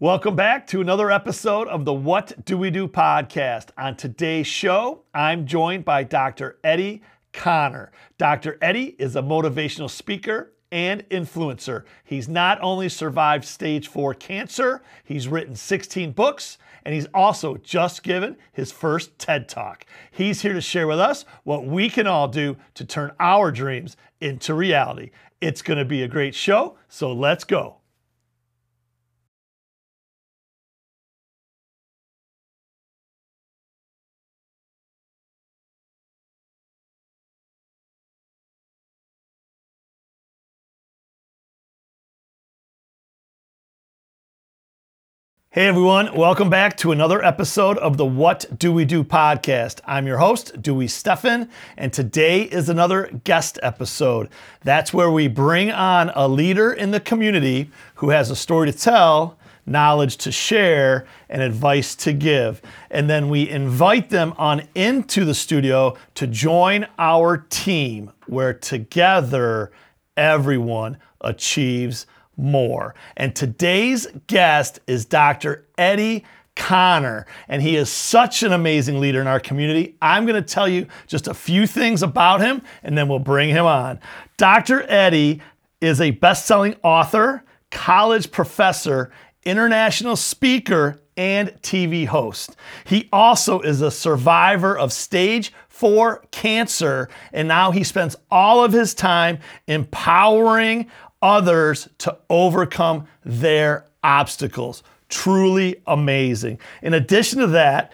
Welcome back to another episode of the What Dewey Do podcast. On today's show, I'm joined by Dr. Eddie Connor. Dr. Eddie is a motivational speaker and influencer. He's not only survived stage four cancer, he's written 16 books, and he's also just given his first TED Talk. He's here to share with us what we can all do to turn our dreams into reality. It's going to be a great show, so let's go. Hey everyone, welcome back to another episode of the What Dewey Do podcast. I'm your host, Dewey Steffen, and today is another guest episode. That's where we bring on a leader in the community who has a story to tell, knowledge to share, and advice to give. And then we invite them on into the studio to join our team where together everyone achieves more. And today's guest is Dr. Eddie Connor, and he is such an amazing leader in our community. I'm going to tell you just a few things about him, and then we'll bring him on. Dr. Eddie is a best selling author, college professor, international speaker, and TV host. He also is a survivor of stage four cancer, and now he spends all of his time empowering others to overcome their obstacles. Truly amazing. In addition to that,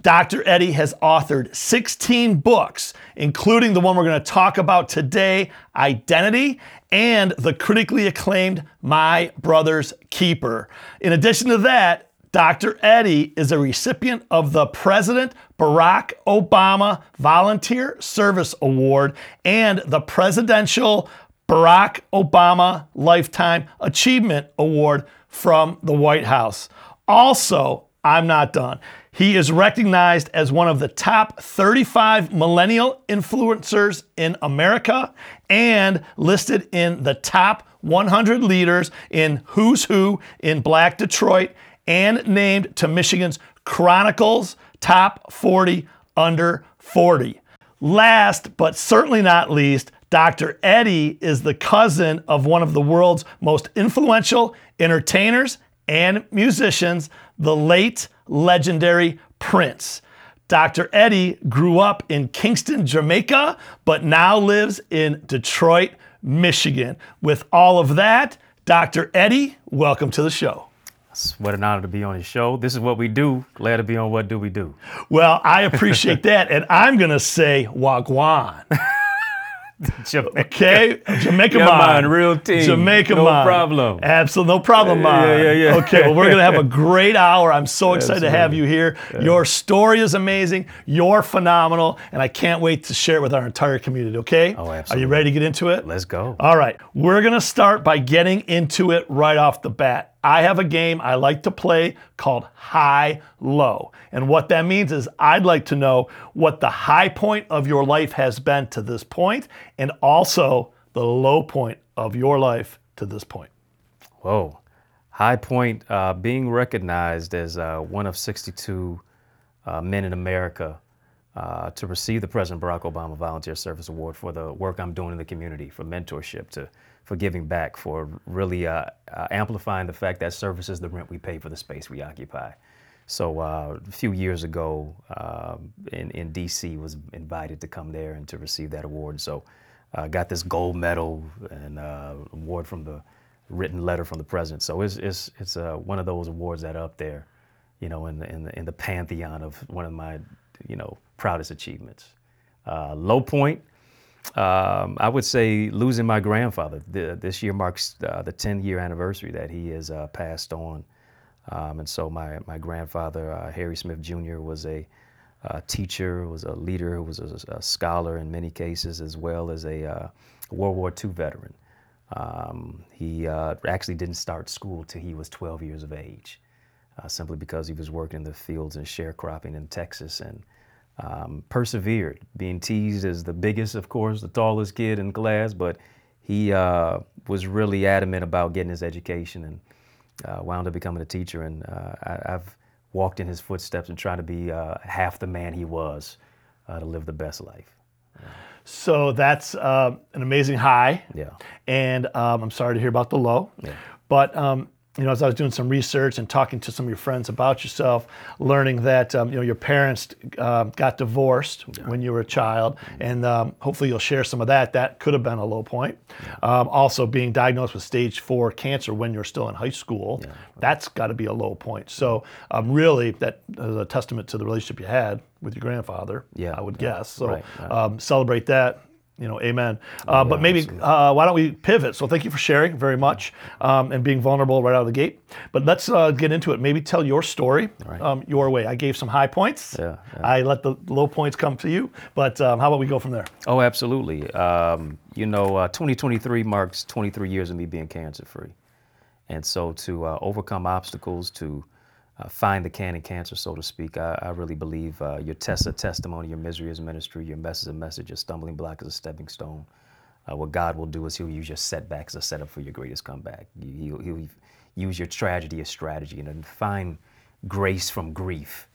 Dr. Eddie has authored 16 books, including the one we're going to talk about today, Identity, and the critically acclaimed My Brother's Keeper. In addition to that, Dr. Eddie is a recipient of the President Barack Obama Volunteer Service Award and the Presidential Barack Obama Lifetime Achievement Award from the White House. Also, I'm not done. He is recognized as one of the top 35 millennial influencers in America and listed in the top 100 leaders in Who's Who in Black Detroit and named to Michigan's Chronicles Top 40 Under 40. Last but certainly not least, Dr. Eddie is the cousin of one of the world's most influential entertainers and musicians, the late legendary Prince. Dr. Eddie grew up in Kingston, Jamaica, but now lives in Detroit, Michigan. With all of that, Dr. Eddie, welcome to the show. What an honor to be on your show. This is what we do. Glad to be on What Dewey Do. Well, I appreciate that. And I'm going to say Wagwan. Jamaica. Okay, Jamaica yeah, man, real team. Jamaica no man. problem. Absolutely, no problem, man. Yeah, yeah, yeah. Okay, well, we're gonna have a great hour. I'm so excited to have you here. Yeah. Your story is amazing. You're phenomenal, and I can't wait to share it with our entire community. Okay? Oh, absolutely. Are you ready to get into it? Let's go. All right, we're gonna start by getting into it right off the bat. I have a game I like to play called High Low. And what that means is I'd like to know what the high point of your life has been to this point and also the low point of your life to this point. Whoa. High point uh, being recognized as uh, one of 62 uh, men in America uh, to receive the President Barack Obama Volunteer Service Award for the work I'm doing in the community, for mentorship, to for giving back, for really uh, uh, amplifying the fact that service is the rent we pay for the space we occupy. So uh, a few years ago, uh, in, in DC, was invited to come there and to receive that award. So I uh, got this gold medal and award from the written letter from the president. So it's it's it's one of those awards that are up there, you know, in the, in the in the pantheon of one of my, you know, proudest achievements. low point um, I would say losing my grandfather. The, this year marks uh, the 10 year anniversary that he has uh, passed on. Um, and so my, my grandfather, uh, Harry Smith Jr., was a uh, teacher, was a leader, was a, a, scholar in many cases, as well as a uh, World War II veteran. Um, he uh, actually didn't start school till he was 12 years of age, simply because he was working in the fields and sharecropping in Texas. and um, persevered, being teased as the biggest, of course, the tallest kid in class, but he uh, was really adamant about getting his education and uh, wound up becoming a teacher, and uh, I, have walked in his footsteps and tried to be uh, half the man he was uh, to live the best life. So that's uh, an amazing high. Yeah. And um, I'm sorry to hear about the low. Yeah. But um, you know, as I was doing some research and talking to some of your friends about yourself, learning that um, you know your parents uh, got divorced yeah. when you were a child, and um, hopefully you'll share some of that. That could have been a low point. Yeah. Um, also, being diagnosed with stage four cancer when you're still in high school, yeah. that's got to be a low point. So, um, really, that is a testament to the relationship you had with your grandfather. Yeah, I would guess. So, right, um, celebrate that you know, amen. Uh, yeah, but maybe uh, why don't we pivot? So thank you for sharing very much um, and being vulnerable right out of the gate. But let's uh, get into it. Maybe tell your story right. um, your way. I gave some high points. Yeah, yeah. I let the low points come to you. But um, how about we go from there? Oh, absolutely. Um, you know, uh, 2023 marks 23 years of me being cancer free, and so to uh, overcome obstacles to uh, find the can in cancer, so to speak. I, I really believe uh, your test a testimony, your misery is ministry, your mess is a message, your stumbling block is a stepping stone. Uh, what God will do is He'll use your setbacks as a setup for your greatest comeback. He'll, he'll use your tragedy as strategy and find grace from grief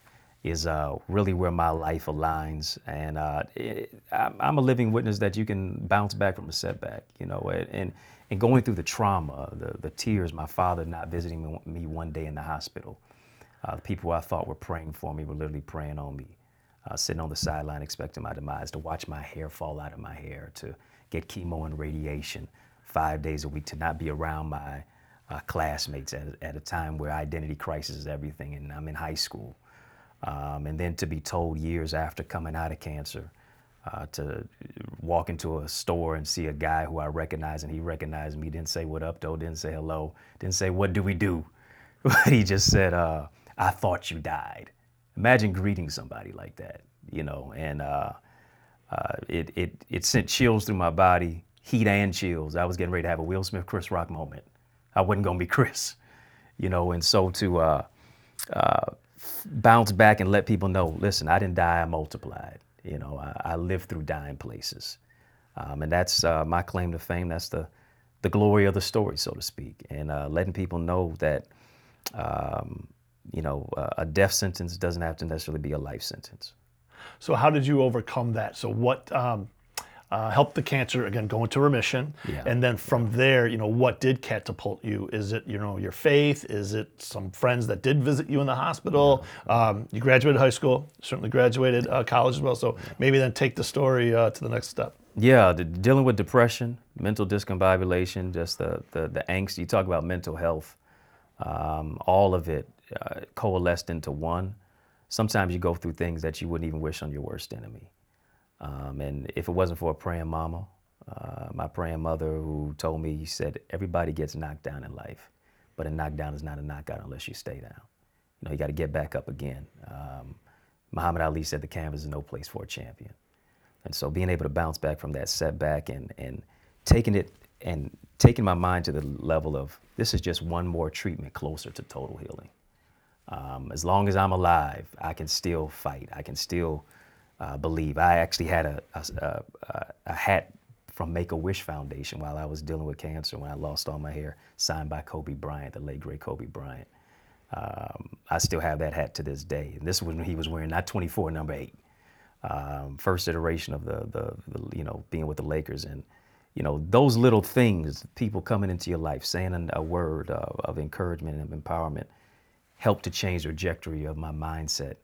is uh, really where my life aligns. And uh, it, I'm a living witness that you can bounce back from a setback, you know, and, and going through the trauma, the, the tears, my father not visiting me one day in the hospital, uh, the people I thought were praying for me were literally praying on me, uh, sitting on the sideline expecting my demise, to watch my hair fall out of my hair, to get chemo and radiation five days a week, to not be around my uh, classmates at, at, a time where identity crisis is everything, and I'm in high school. Um, and then to be told years after coming out of cancer, uh, to walk into a store and see a guy who I recognize and he recognized me, didn't say what up though, didn't say hello, didn't say what do we do. He just said, uh, I thought you died. Imagine greeting somebody like that, you know, and uh, uh, it, it, it sent chills through my body, heat and chills. I was getting ready to have a Will Smith, Chris Rock moment. I wasn't going to be Chris, you know, and so to uh, uh, bounce back and let people know, listen, I didn't die, I multiplied. You know, I, I lived through dying places. Um, and that's uh, my claim to fame. That's the, the glory of the story, so to speak. And uh, letting people know that um, you know, uh, a death sentence doesn't have to necessarily be a life sentence. So how did you overcome that? So what um, uh, helped the cancer again go into remission, yeah. and then from there, you know, what did catapult you? Is it you know your faith? Is it some friends that did visit you in the hospital? Yeah. Um, you graduated high school, certainly graduated uh, college as well. So maybe then take the story uh, to the next step. Yeah, the, dealing with depression, mental discombobulation, just the, the the angst. You talk about mental health. Um, all of it uh, coalesced into one. Sometimes you go through things that you wouldn't even wish on your worst enemy. Um, and if it wasn't for a praying mama, uh, my praying mother who told me, he said, everybody gets knocked down in life, but a knockdown is not a knockout unless you stay down. You know, you got to get back up again. Um, Muhammad Ali said the canvas is no place for a champion. And so being able to bounce back from that setback and, and taking it and taking my mind to the level of this is just one more treatment closer to total healing. Um, as long as I'm alive, I can still fight. I can still uh, believe. I actually had a, a, a, a hat from Make a Wish Foundation while I was dealing with cancer when I lost all my hair, signed by Kobe Bryant, the late great Kobe Bryant. Um, I still have that hat to this day. And this was when he was wearing not 24, number eight. Um, first iteration of the, the, the, you know, being with the Lakers. And, you know, those little things, people coming into your life, saying a word of, of encouragement and empowerment, helped to change the trajectory of my mindset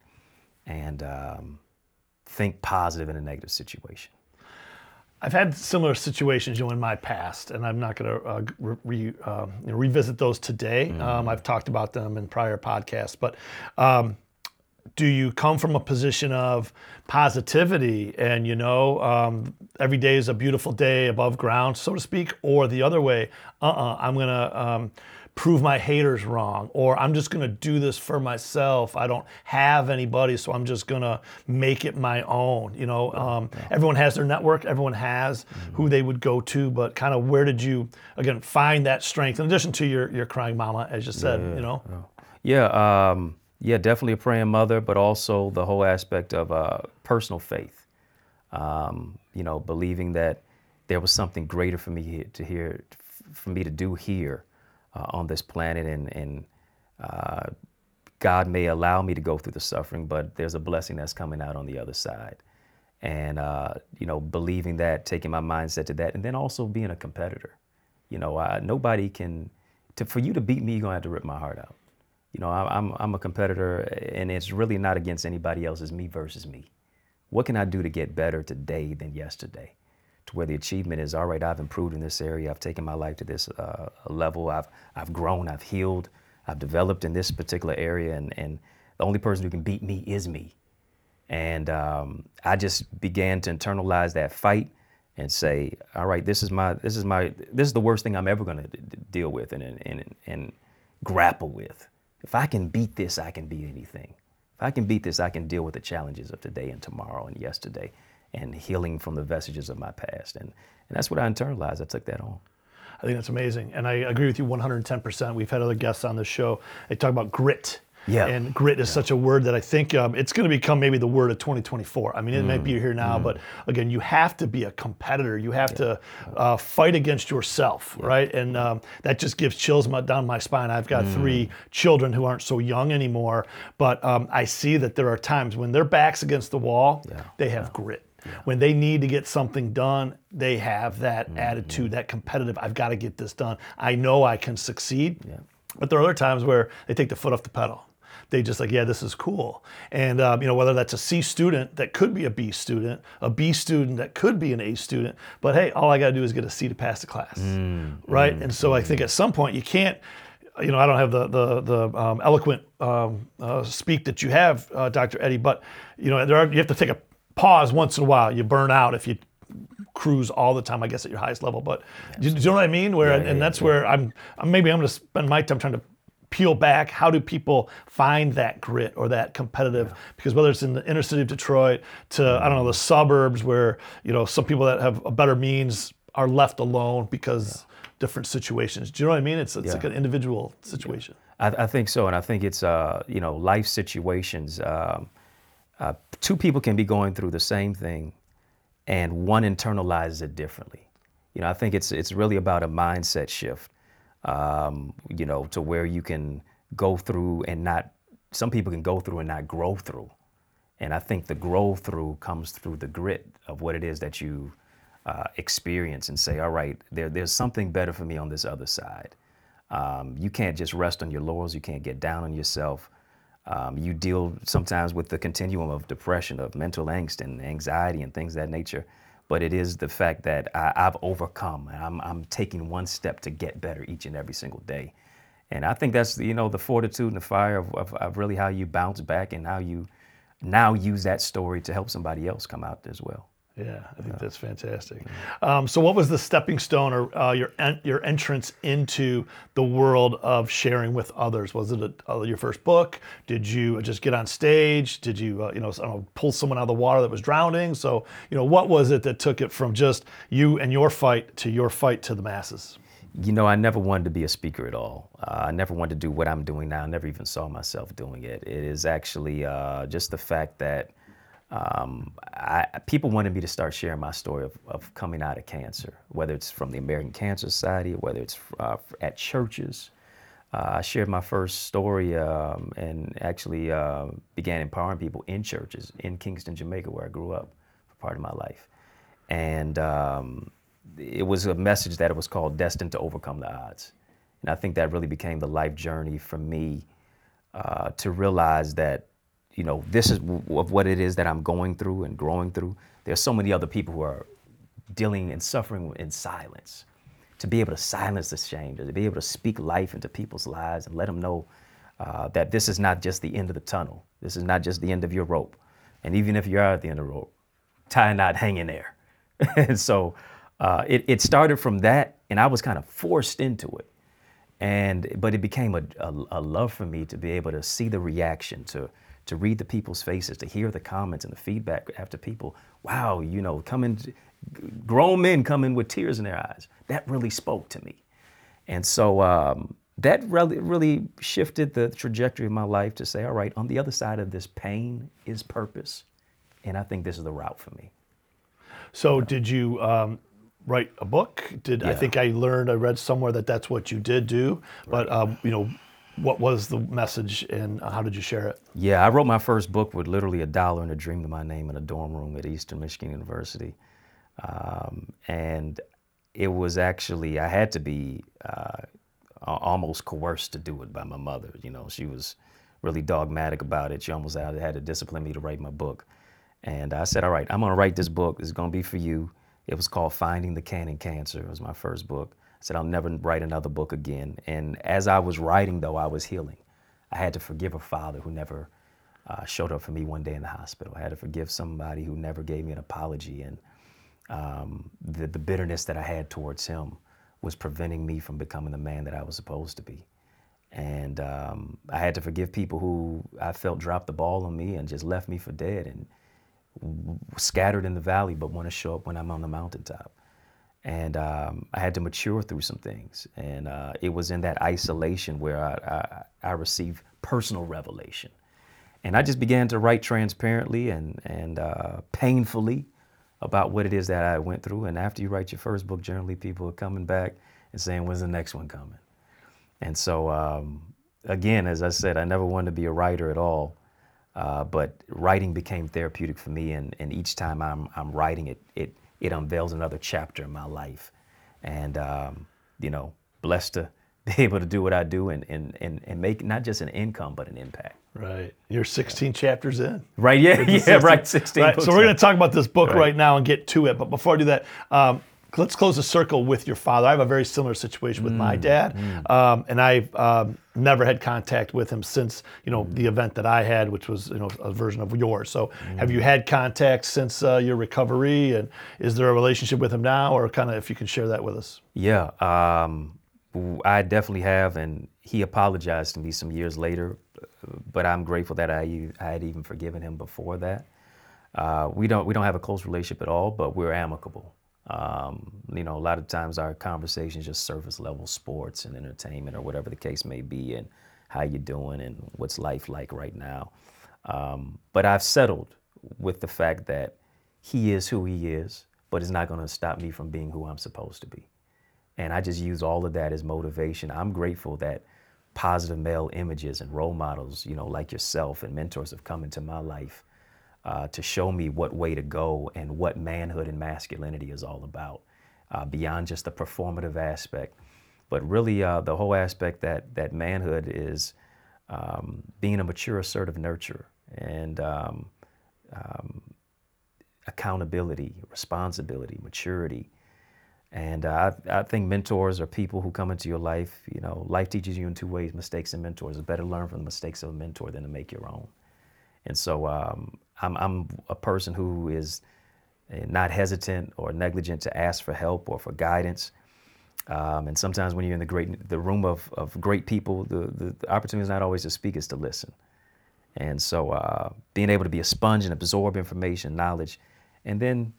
and um, think positive in a negative situation. I've had similar situations, you know, in my past, and I'm not going to uh, re, uh, you know, revisit those today. Mm-hmm. Um, I've talked about them in prior podcasts, but um, do you come from a position of positivity and you know um, every day is a beautiful day above ground, so to speak, or the other way? Uh-uh, I'm going to um, prove my haters wrong or I'm just going to do this for myself. I don't have anybody, so I'm just going to make it my own. You know, um, yeah. everyone has their network, everyone has mm-hmm. who they would go to, but kind of where did you, again, find that strength in addition to your, your crying mama, as you said, yeah, you know? Yeah. yeah, um, yeah, definitely a praying mother, but also the whole aspect of uh, personal faith. Um, you know, believing that there was something greater for me to hear, for me to do here uh, on this planet, and and uh, God may allow me to go through the suffering, but there's a blessing that's coming out on the other side. And uh, you know, believing that, taking my mindset to that, and then also being a competitor. You know, I, nobody can. To, for you to beat me, you're gonna have to rip my heart out. You know, I, I'm I'm a competitor, and it's really not against anybody else. It's me versus me. What can I do to get better today than yesterday? To where the achievement is, all right, I've improved in this area. I've taken my life to this uh, level. I've I've grown. I've healed. I've developed in this particular area, and and the only person who can beat me is me. And um, I just began to internalize that fight and say, all right, this is my this is my this is the worst thing I'm ever going to d- deal with and and and, and grapple with. If I can beat this, I can beat anything. If I can beat this, I can deal with the challenges of today and tomorrow and yesterday and healing from the vestiges of my past. And, and that's what I internalized. I took that on. I think that's amazing. And I agree with you 110%. We've had other guests on this show. They talk about grit. Yeah. And grit is such a word that I think um, it's going to become maybe the word of 2024. I mean, it might be here now, but again, you have to be a competitor. You have to uh, fight against yourself, right? And um, that just gives chills my, down my spine. I've got three children who aren't so young anymore, but um, I see that there are times when their back's against the wall, they have grit. When they need to get something done, they have that attitude, that competitive, I've got to get this done. I know I can succeed. But there are other times where they take the foot off the pedal. They just like, yeah, this is cool. And um, you know, whether that's a C student that could be a B student, a B student that could be an A student, but hey, all I got to do is get a C to pass the class, right? and so I think at some point you can't you know, I don't have the the, the um, eloquent um, uh, speak that you have, uh, Dr. Eddie, but you know, there are, you have to take a pause once in a while. You burn out if you cruise all the time, I guess, at your highest level. But do, you know what I mean? Where and, and that's where I'm, I'm maybe I'm going to spend my time trying to peel back. How do people find that grit or that competitive? Because whether it's in the inner city of Detroit to I don't know the suburbs where you know some people that have a better means are left alone because different situations. Do you know what I mean? It's it's like an individual situation. I, I think so, and I think it's uh, you know life situations. Um, uh, two people can be going through the same thing, and one internalizes it differently. You know, I think it's it's really about a mindset shift. Um, you know, to where you can go through and not. Some people can go through and not grow through, and I think the grow through comes through the grit of what it is that you uh, experience and say, all right, there, there's something better for me on this other side. Um, you can't just rest on your laurels. You can't get down on yourself. Um, you deal sometimes with the continuum of depression, of mental angst and anxiety and things that nature. But it is the fact that I, I've overcome and I'm, I'm taking one step to get better each and every single day. And I think that's, you know, the fortitude and the fire of, of, of really how you bounce back and how you now use that story to help somebody else come out as well. Yeah, I think that's fantastic. Um, so, what was the stepping stone or uh, your en- your entrance into the world of sharing with others? Was it a, uh, your first book? Did you just get on stage? Did you, uh, you know, know, pull someone out of the water that was drowning? So, you know, what was it that took it from just you and your fight to your fight to the masses? You know, I never wanted to be a speaker at all. Uh, I never wanted to do what I'm doing now. I never even saw myself doing it. It is actually uh, just the fact that um, I, people wanted me to start sharing my story of, of coming out of cancer, whether it's from the American Cancer Society, whether it's uh, at churches. Uh, I shared my first story um, and actually uh, began empowering people in churches in Kingston, Jamaica, where I grew up for part of my life. And um, it was a message that it was called Destined to Overcome the Odds. And I think that really became the life journey for me uh, to realize that, you know, this is of what it is that I'm going through and growing through. There's so many other people who are dealing and suffering in silence. To be able to silence the shame, to be able to speak life into people's lives and let them know uh, that this is not just the end of the tunnel. This is not just the end of your rope. And even if you are at the end of the rope, tie a knot, hang in there. and so uh, it, it started from that, and I was kind of forced into it. And but it became a, a, a love for me to be able to see the reaction, to to read the people's faces, to hear the comments and the feedback after people. Wow, you know, coming, grown men coming with tears in their eyes. That really spoke to me, and so um, that really really shifted the trajectory of my life to say, all right, on the other side of this pain is purpose, and I think this is the route for me. So, did you um, write a book? Did I think I learned? I read somewhere that that's what you did do. But um, you know, what was the message and how did you share it? Yeah, I wrote my first book with literally a dollar and a dream to my name in a dorm room at Eastern Michigan University. Um, and it was actually, I had to be uh, almost coerced to do it by my mother. You know, she was really dogmatic about it. She almost had to discipline me to write my book. And I said, all right, I'm going to write this book. It's going to be for you. It was called Finding the Can in Cancer. It was my first book. I said, I'll never write another book again. And as I was writing, though, I was healing. I had to forgive a father who never uh, showed up for me one day in the hospital. I had to forgive somebody who never gave me an apology. And um, the, the bitterness that I had towards him was preventing me from becoming the man that I was supposed to be. And um, I had to forgive people who I felt dropped the ball on me and just left me for dead and w- scattered in the valley, but want to show up when I'm on the mountaintop. And um, I had to mature through some things. And uh, it was in that isolation where I, I, I received personal revelation. And I just began to write transparently and, and uh, painfully about what it is that I went through. And after you write your first book, generally people are coming back and saying, when's the next one coming? And so, um, again, as I said, I never wanted to be a writer at all. Uh, but writing became therapeutic for me. And, and each time I'm, I'm writing it, it, it unveils another chapter in my life. And, um, you know, blessed to be able to do what I do and, and, and, and make not just an income, but an impact. Right. You're 16 chapters in. Right. Yeah. Yeah. 16 Right. 16. Right, so we're going to talk about this book right. Right. now and get to it. But before I do that, um, let's close the circle with your father. I have a very similar situation with Mm, my dad, um, and I've um, never had contact with him since you know the event that I had, which was you know a version of yours. So, have Mm. you had contact since uh, your recovery, and is there a relationship with him now, or kind of if you can share that with us? Yeah, um, I definitely have, and he apologized to me some years later, but I'm grateful that I had even forgiven him before that. Uh, we don't we don't have a close relationship at all, but we're amicable. Um, you know, a lot of times our conversations just surface level sports and entertainment or whatever the case may be, and how you're doing and what's life like right now. Um, but I've settled with the fact that he is who he is, but it's not going to stop me from being who I'm supposed to be. And I just use all of that as motivation. I'm grateful that positive male images and role models, you know, like yourself and mentors have come into my life uh, to show me what way to go and what manhood and masculinity is all about, uh, beyond just the performative aspect, but really uh, the whole aspect that that manhood is um, being a mature, assertive nurturer and um, um, accountability, responsibility, maturity. And uh, I, I think mentors are people who come into your life. You know, life teaches you in two ways: mistakes and mentors. It's better to learn from the mistakes of a mentor than to make your own. And so um, I'm, I'm a person who is eh, not hesitant or negligent to ask for help or for guidance. Um, and sometimes when you're in the great the room of, of great people, the, the, the opportunity is not always to speak, it's to listen. And so uh, being able to be a sponge and absorb information, knowledge, and then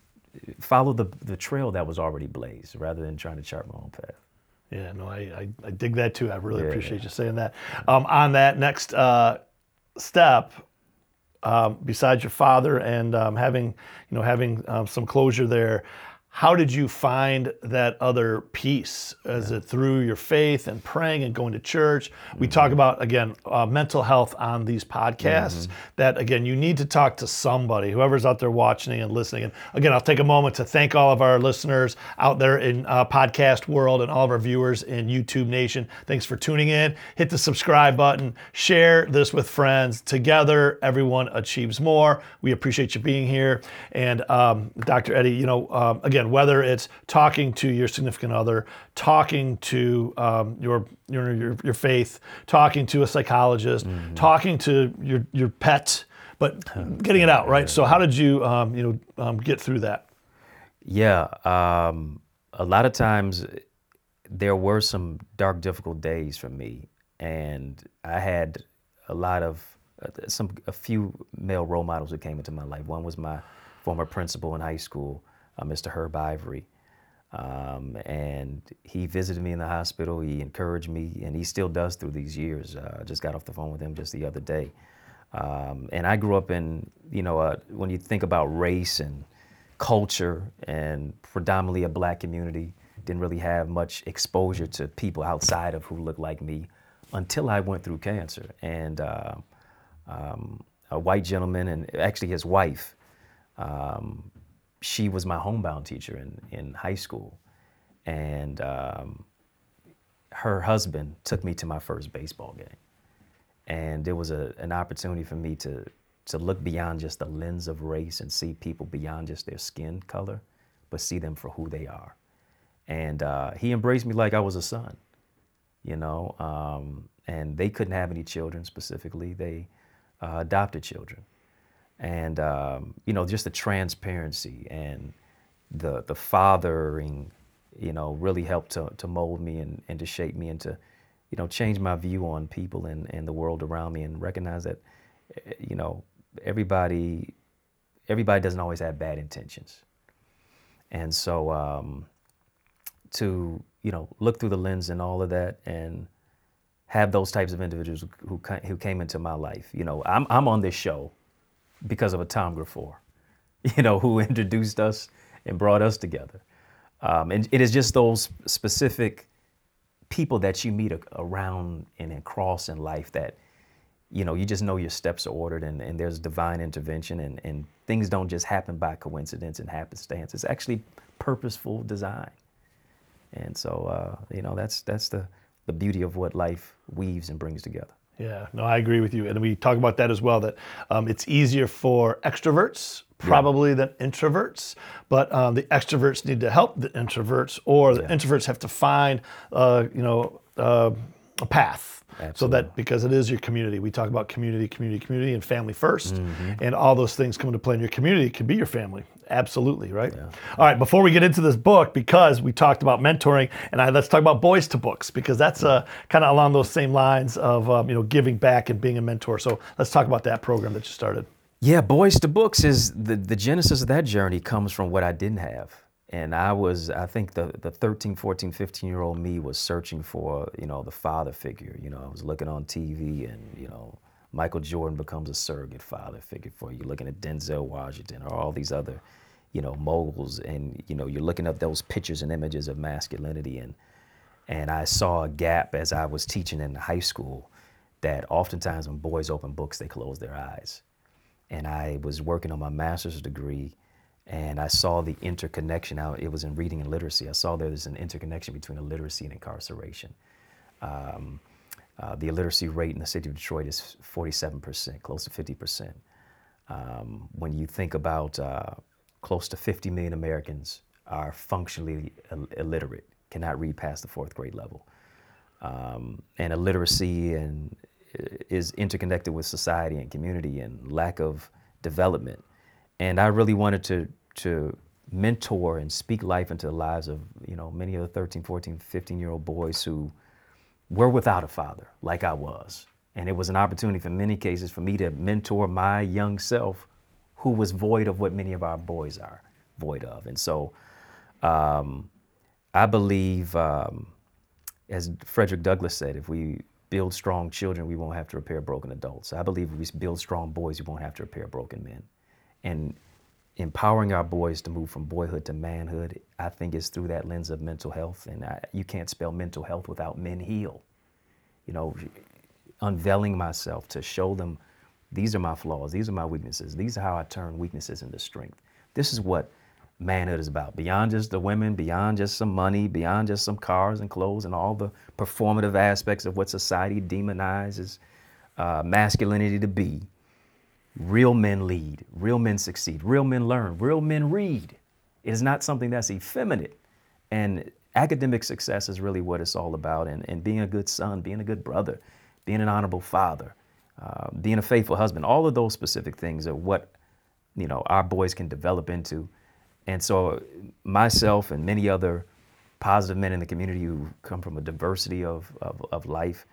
follow the, the trail that was already blazed rather than trying to chart my own path. Yeah, no, I, I, I dig that too. I really Yeah, appreciate yeah. you saying that. Um, on that next uh, step, um, besides your father and um, having, you know, having um, some closure there, how did you find that other peace? Is it through your faith and praying and going to church? We Mm-hmm. talk about again uh, mental health on these podcasts. That again, you need to talk to somebody, whoever's out there watching and listening. And again, I'll take a moment to thank all of our listeners out there in uh, podcast world and all of our viewers in YouTube Nation. Thanks for tuning in. Hit the subscribe button. Share this with friends. Together, everyone achieves more. We appreciate you being here. And um, Dr. Eddie, you know, um, again, whether it's talking to your significant other, talking to um, your, your your your faith, talking to a psychologist, talking to your your pet, but getting it out right. So, how did you um, you know um, get through that? Yeah, um, a lot of times there were some dark, difficult days for me, and I had a lot of uh, some a few male role models who came into my life. One was my former principal in high school, Mr. Herb Ivory, um, and he visited me in the hospital. He encouraged me, and he still does through these years. Uh, I just got off the phone with him just the other day. Um, and I grew up in, you know, uh, when you think about race and culture and predominantly a black community. Didn't really have much exposure to people outside of who looked like me until I went through cancer. And uh, um, a white gentleman, and actually his wife, um, she was my homebound teacher in, in high school. And um, her husband took me to my first baseball game. And it was a, an opportunity for me to, to look beyond just the lens of race and see people beyond just their skin color, but see them for who they are. And uh, he embraced me like I was a son, you know. Um, and they couldn't have any children specifically. They uh, adopted children. And, um, you know, just the transparency and the, the fathering you know, really helped to, to mold me and, and to shape me and to, you know, change my view on people and, and the world around me and recognize that, eh, you know, everybody, everybody doesn't always have bad intentions. And so um, to, you know, look through the lens and all of that and have those types of individuals who, who came into my life. You know, I'm, I'm on this show because of a Tom Griffor, you know, who introduced us and brought us together. Um, and it is just those specific people that you meet around and across in life that, you know, you just know your steps are ordered and, and there's divine intervention and, and things don't just happen by coincidence and happenstance. It's actually purposeful design. And so, uh, you know, that's, that's the, the beauty of what life weaves and brings together. Yeah, no, I agree with you. And we talk about that as well, that um, it's easier for extroverts probably yeah. than introverts, but um, the extroverts need to help the introverts, or the yeah. introverts have to find, uh, you know, uh, a path. Absolutely. So that because it is your community, we talk about community, community, community, and family 1st mm-hmm. and all those things come into play in your community. It can be your family, absolutely, right? Yeah. All right, before we get into this book, because we talked about mentoring, and I, let's talk about boys to books because that's uh, kind of along those same lines of um, you know giving back and being a mentor. So let's talk about that program that you started. Yeah, Boys to Books is the, the genesis of that journey comes from what I didn't have. And I was, I think the, the 13, 14, 15 year old me was searching for, you know, the father figure. You know, I was looking on TV and, you know, Michael Jordan becomes a surrogate father figure for you. Looking at Denzel Washington or all these other, you know, moguls. And, you know, you're looking at those pictures and images of masculinity. And, and I saw a gap as I was teaching in high school that oftentimes when boys open books, they close their eyes and I was working on my master's degree, and I saw the interconnection. Out it was in reading and literacy. I saw there was an interconnection between illiteracy and incarceration. Um, uh, the illiteracy rate in the city of Detroit is 47%, close to 50%. Um, when you think about uh, close to 50 million Americans are functionally Ill- illiterate, cannot read past the fourth grade level. Um, and illiteracy and is interconnected with society and community and lack of development. And I really wanted to, to mentor and speak life into the lives of, you know, many of the 13, 14, 15 year old boys who were without a father, like I was. And it was an opportunity for many cases for me to mentor my young self who was void of what many of our boys are void of. And so um, I believe, um, as Frederick Douglass said, if we build strong children, we won't have to repair broken adults. I believe if we build strong boys, we won't have to repair broken men. And empowering our boys to move from boyhood to manhood, I think is through that lens of mental health. And I, you can't spell mental health without men heal. You know, unveiling myself to show them these are my flaws, these are my weaknesses, these are how I turn weaknesses into strength. This is what manhood is about. Beyond just the women, beyond just some money, beyond just some cars and clothes and all the performative aspects of what society demonizes uh, masculinity to be. Real men lead, real men succeed, real men learn, real men read. It is not something that's effeminate. And academic success is really what it's all about. And, and being a good son, being a good brother, being an honorable father, uh, being a faithful husband, all of those specific things are what you know our boys can develop into and so, myself and many other positive men in the community who come from a diversity of, of, of life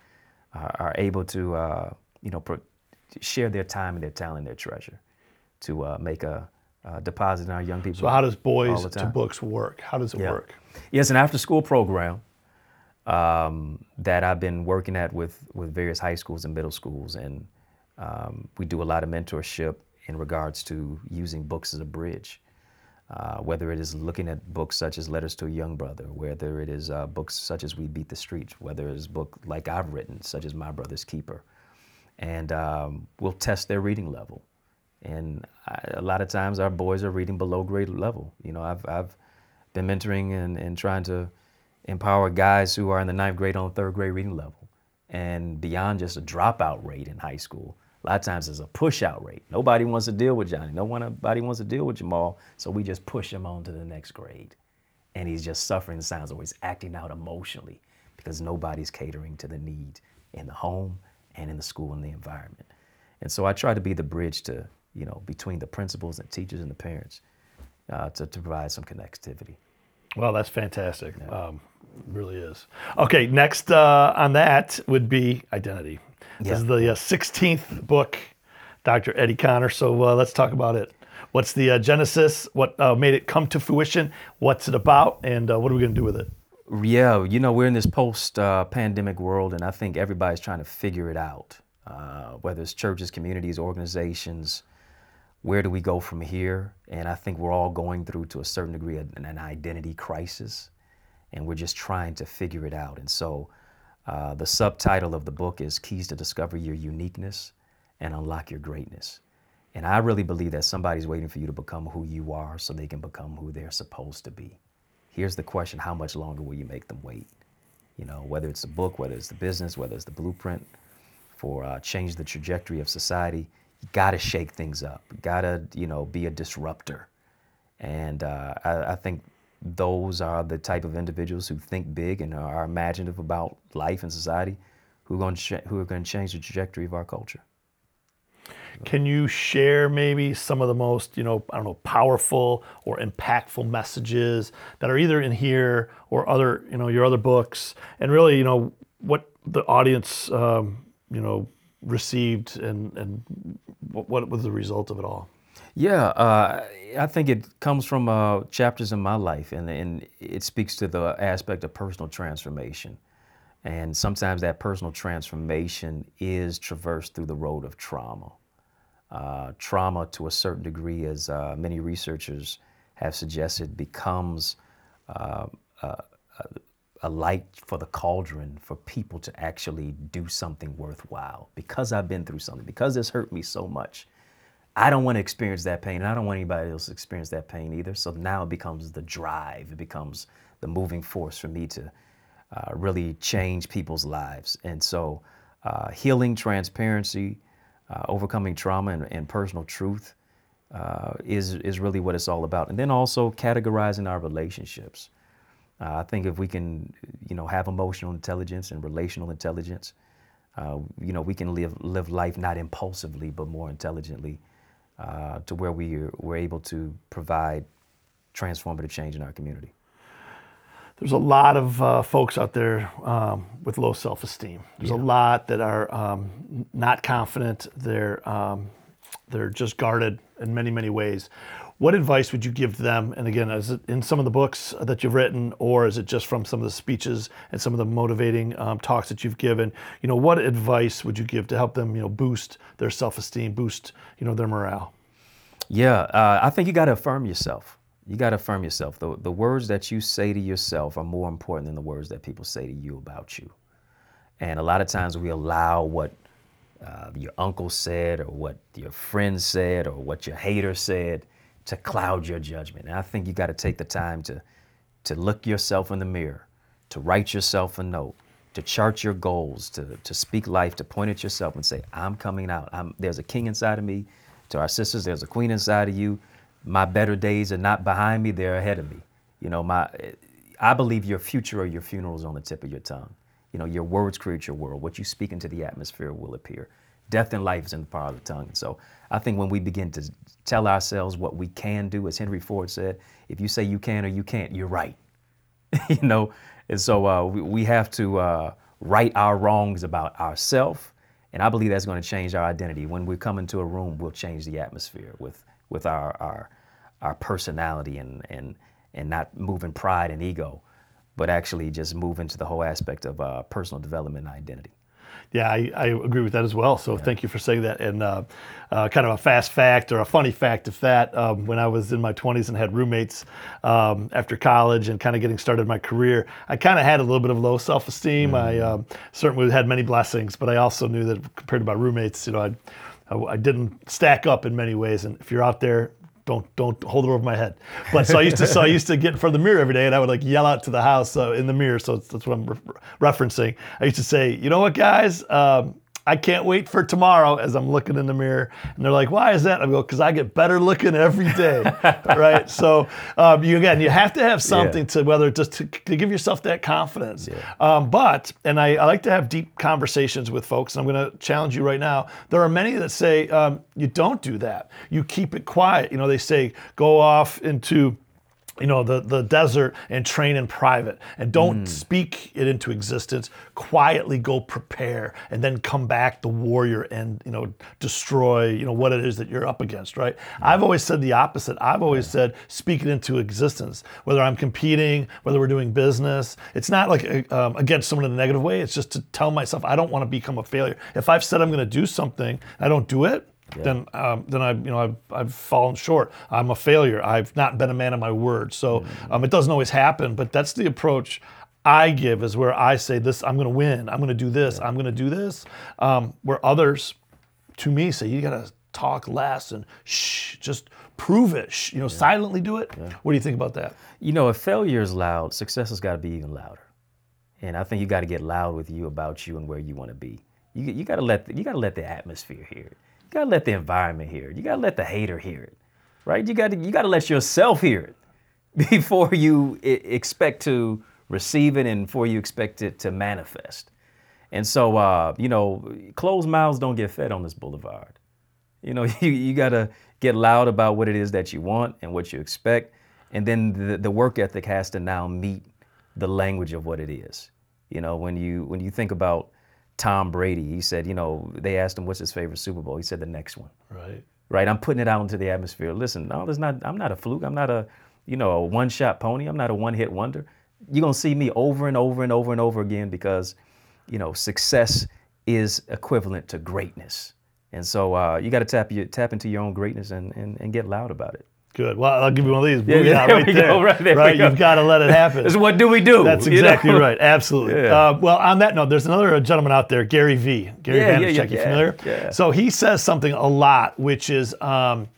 uh, are able to, uh, you know, pro- share their time and their talent their treasure to uh, make a, a, deposit in our young people. So, how does Boys to Books work? How does it yeah. work? Yeah, it's an after school program um, that I've been working at with, with various high schools and middle schools. And um, we do a lot of mentorship in regards to using books as a bridge Uh, whether it is looking at books such as Letters to a Young Brother, whether it is uh, books such as We Beat the Streets, whether it is a book like I've written, such as My Brother's Keeper. And um, we'll test their reading level. And I, a lot of times our boys are reading below grade level. You know, I've, I've been mentoring and, and trying to empower guys who are in the ninth grade on third grade reading level. And beyond just a dropout rate in high school, a lot of times there's a push out rate. Nobody wants to deal with Johnny. Nobody wants to deal with Jamal. So we just push him on to the next grade. And he's just suffering signs or he's acting out emotionally because nobody's catering to the need in the home and in the school and the environment. And so I try to be the bridge to, you know, between the principals and teachers and the parents uh, to, to provide some connectivity. Well, that's fantastic. Yeah. Um, really is. Okay, next uh, on that would be identity. Yeah. This is the uh, 16th book, Dr. Eddie Connor. So uh, let's talk about it. What's the uh, genesis? What uh, made it come to fruition? What's it about? And uh, what are we going to do with it? Yeah, you know, we're in this post pandemic world, and I think everybody's trying to figure it out. whether it's churches, communities, organizations, where do we go from here? And I think we're all going through, to a certain degree, an, an identity crisis, and we're just trying to figure it out. And so, uh, the subtitle of the book is Keys to Discover Your Uniqueness and Unlock Your Greatness. And I really believe that somebody's waiting for you to become who you are so they can become who they're supposed to be. Here's the question how much longer will you make them wait? You know, whether it's the book, whether it's the business, whether it's the blueprint for uh, change the trajectory of society, you got to shake things up. You got to, you know, be a disruptor. And uh, I, I think those are the type of individuals who think big and are imaginative about life and society who are going to, who are going to change the trajectory of our culture. Can you share maybe some of the most, you know, I don't know, powerful or impactful messages that are either in here or other, you know, your other books, and really, you know, what the audience, um, you know, received and and what, was the result of it all? Yeah, uh, I think it comes from uh, chapters in my life, and, and it speaks to the aspect of personal transformation. And sometimes that personal transformation is traversed through the road of trauma. Uh, trauma, to a certain degree, as uh, many researchers have suggested, becomes uh, a, a light for the cauldron for people to actually do something worthwhile. Because I've been through something, because this hurt me so much I don't want to experience that pain, and I don't want anybody else to experience that pain either. So now it becomes the drive, it becomes the moving force for me to uh, really change people's lives. And so, uh, healing, transparency, uh, overcoming trauma, and, and personal truth uh, is is really what it's all about. And then also categorizing our relationships. Uh, I think if we can, you know, have emotional intelligence and relational intelligence, you know, we can live live life not impulsively but more intelligently to where we were able to provide transformative change in our community. There's a lot of uh, folks out there um, with low self-esteem. There's yeah. a lot that are um, not confident. They're um, they're just guarded in many many ways. What advice would you give them? And again, is it in some of the books that you've written, or is it just from some of the speeches and some of the motivating um, talks that you've given? You know, what advice would you give to help them, you know, boost their self-esteem, boost, you know, their morale? Yeah, uh, I think you got to affirm yourself. You got to affirm yourself. The, the words that you say to yourself are more important than the words that people say to you about you. And a lot of times we allow what uh, your uncle said, or what your friend said, or what your hater said to cloud your judgment. And I think you got to take the time to, to look yourself in the mirror, to write yourself a note, to chart your goals, to, to speak life, to point at yourself and say, I'm coming out. I'm, there's a king inside of me. To our sisters, there's a queen inside of you. My better days are not behind me, they're ahead of me. You know, my, I believe your future or your funeral is on the tip of your tongue. You know, your words create your world. What you speak into the atmosphere will appear. Death and life is in the power of the tongue. And so I think when we begin to tell ourselves what we can do, as Henry Ford said, if you say you can or you can't, you're right. you know, and so uh, we, we, have to uh, right our wrongs about ourselves. And I believe that's going to change our identity. When we come into a room, we'll change the atmosphere with, with our, our, our personality and, and, and not moving pride and ego, but actually just move into the whole aspect of uh, personal development and identity. yeah, I, I agree with that as well. So thank you for saying that. And uh, uh, kind of a fast fact or a funny fact of that, um, when I was in my 20s and had roommates um, after college and kind of getting started my career, I kind of had a little bit of low self-esteem. I um, certainly had many blessings, but I also knew that compared to my roommates, you know, I, I, I didn't stack up in many ways. And if you're out there, don't don't hold it over my head. But so I used to so I used to get in front of the mirror every day, and I would like yell out to the house uh, in the mirror. So that's what I'm re- referencing. I used to say, you know what, guys. Um, I can't wait for tomorrow as I'm looking in the mirror. And they're like, why is that? I go, because I get better looking every day. right. So um, you again, you have to have something to whether just to, to give yourself that confidence. Um, but, and I, I like to have deep conversations with folks. And I'm going to challenge you right now. There are many that say um, you don't do that. You keep it quiet. You know, they say go off into you know the, the desert and train in private and don't hmm. speak it into existence. Quietly go prepare and then come back the warrior and you know destroy you know what it is that you're up against right? Hmm. I've always said the opposite. I've always said speak it into existence whether i'm competing whether we're doing business. It's not like uh, um, against someone in a negative way. It's just to tell myself i don't want to become a failure. If i've said i'm going to do something i don't do it then um, then I you know I've, I've fallen short. I'm a failure. I've not been a man of my word. So um, it doesn't always happen, but that's the approach I give is where I say this. I'm going to win. I'm going to do this. I'm going to do this. Um, where others, to me, say you got to talk less and shh, just prove it. Shh, you know, silently do it. What do you think about that? You know, if failure is loud, success has got to be even louder. And I think you got to get loud with you about you and where you want to be. You, you got to let the, you got to let the atmosphere hear it. You got to let the environment hear it. You got to let the hater hear it, right? You got to you got to let yourself hear it before you expect to receive it and before you expect it to manifest. And so, uh, you know, closed mouths don't get fed on this boulevard. You know, you, you got to get loud about what it is that you want and what you expect. And then the, the work ethic has to now meet the language of what it is. You know, when you when you think about Tom Brady, he said, you know, they asked him what's his favorite Super Bowl. He said the next one. Right. Right. I'm putting it out into the atmosphere. Listen, no, there's not I'm not a fluke. I'm not a, you know, a one-shot pony. I'm not a one-hit wonder. You're gonna see me over and over and over and over again because, you know, success is equivalent to greatness. And so uh, you got to tap your tap into your own greatness and, and, and get loud about it. Good. Well, I'll give you one of these. Booyah, yeah, right there. go, right there go. You've got to let it happen. This is What Dewey Do? That's you know? exactly right. Absolutely. Yeah. Uh, well, on that note, there's another gentleman out there, Gary V. Gary Yeah, yeah, Vaynerchuk. yeah, You familiar? yeah. So he says something a lot, which is um,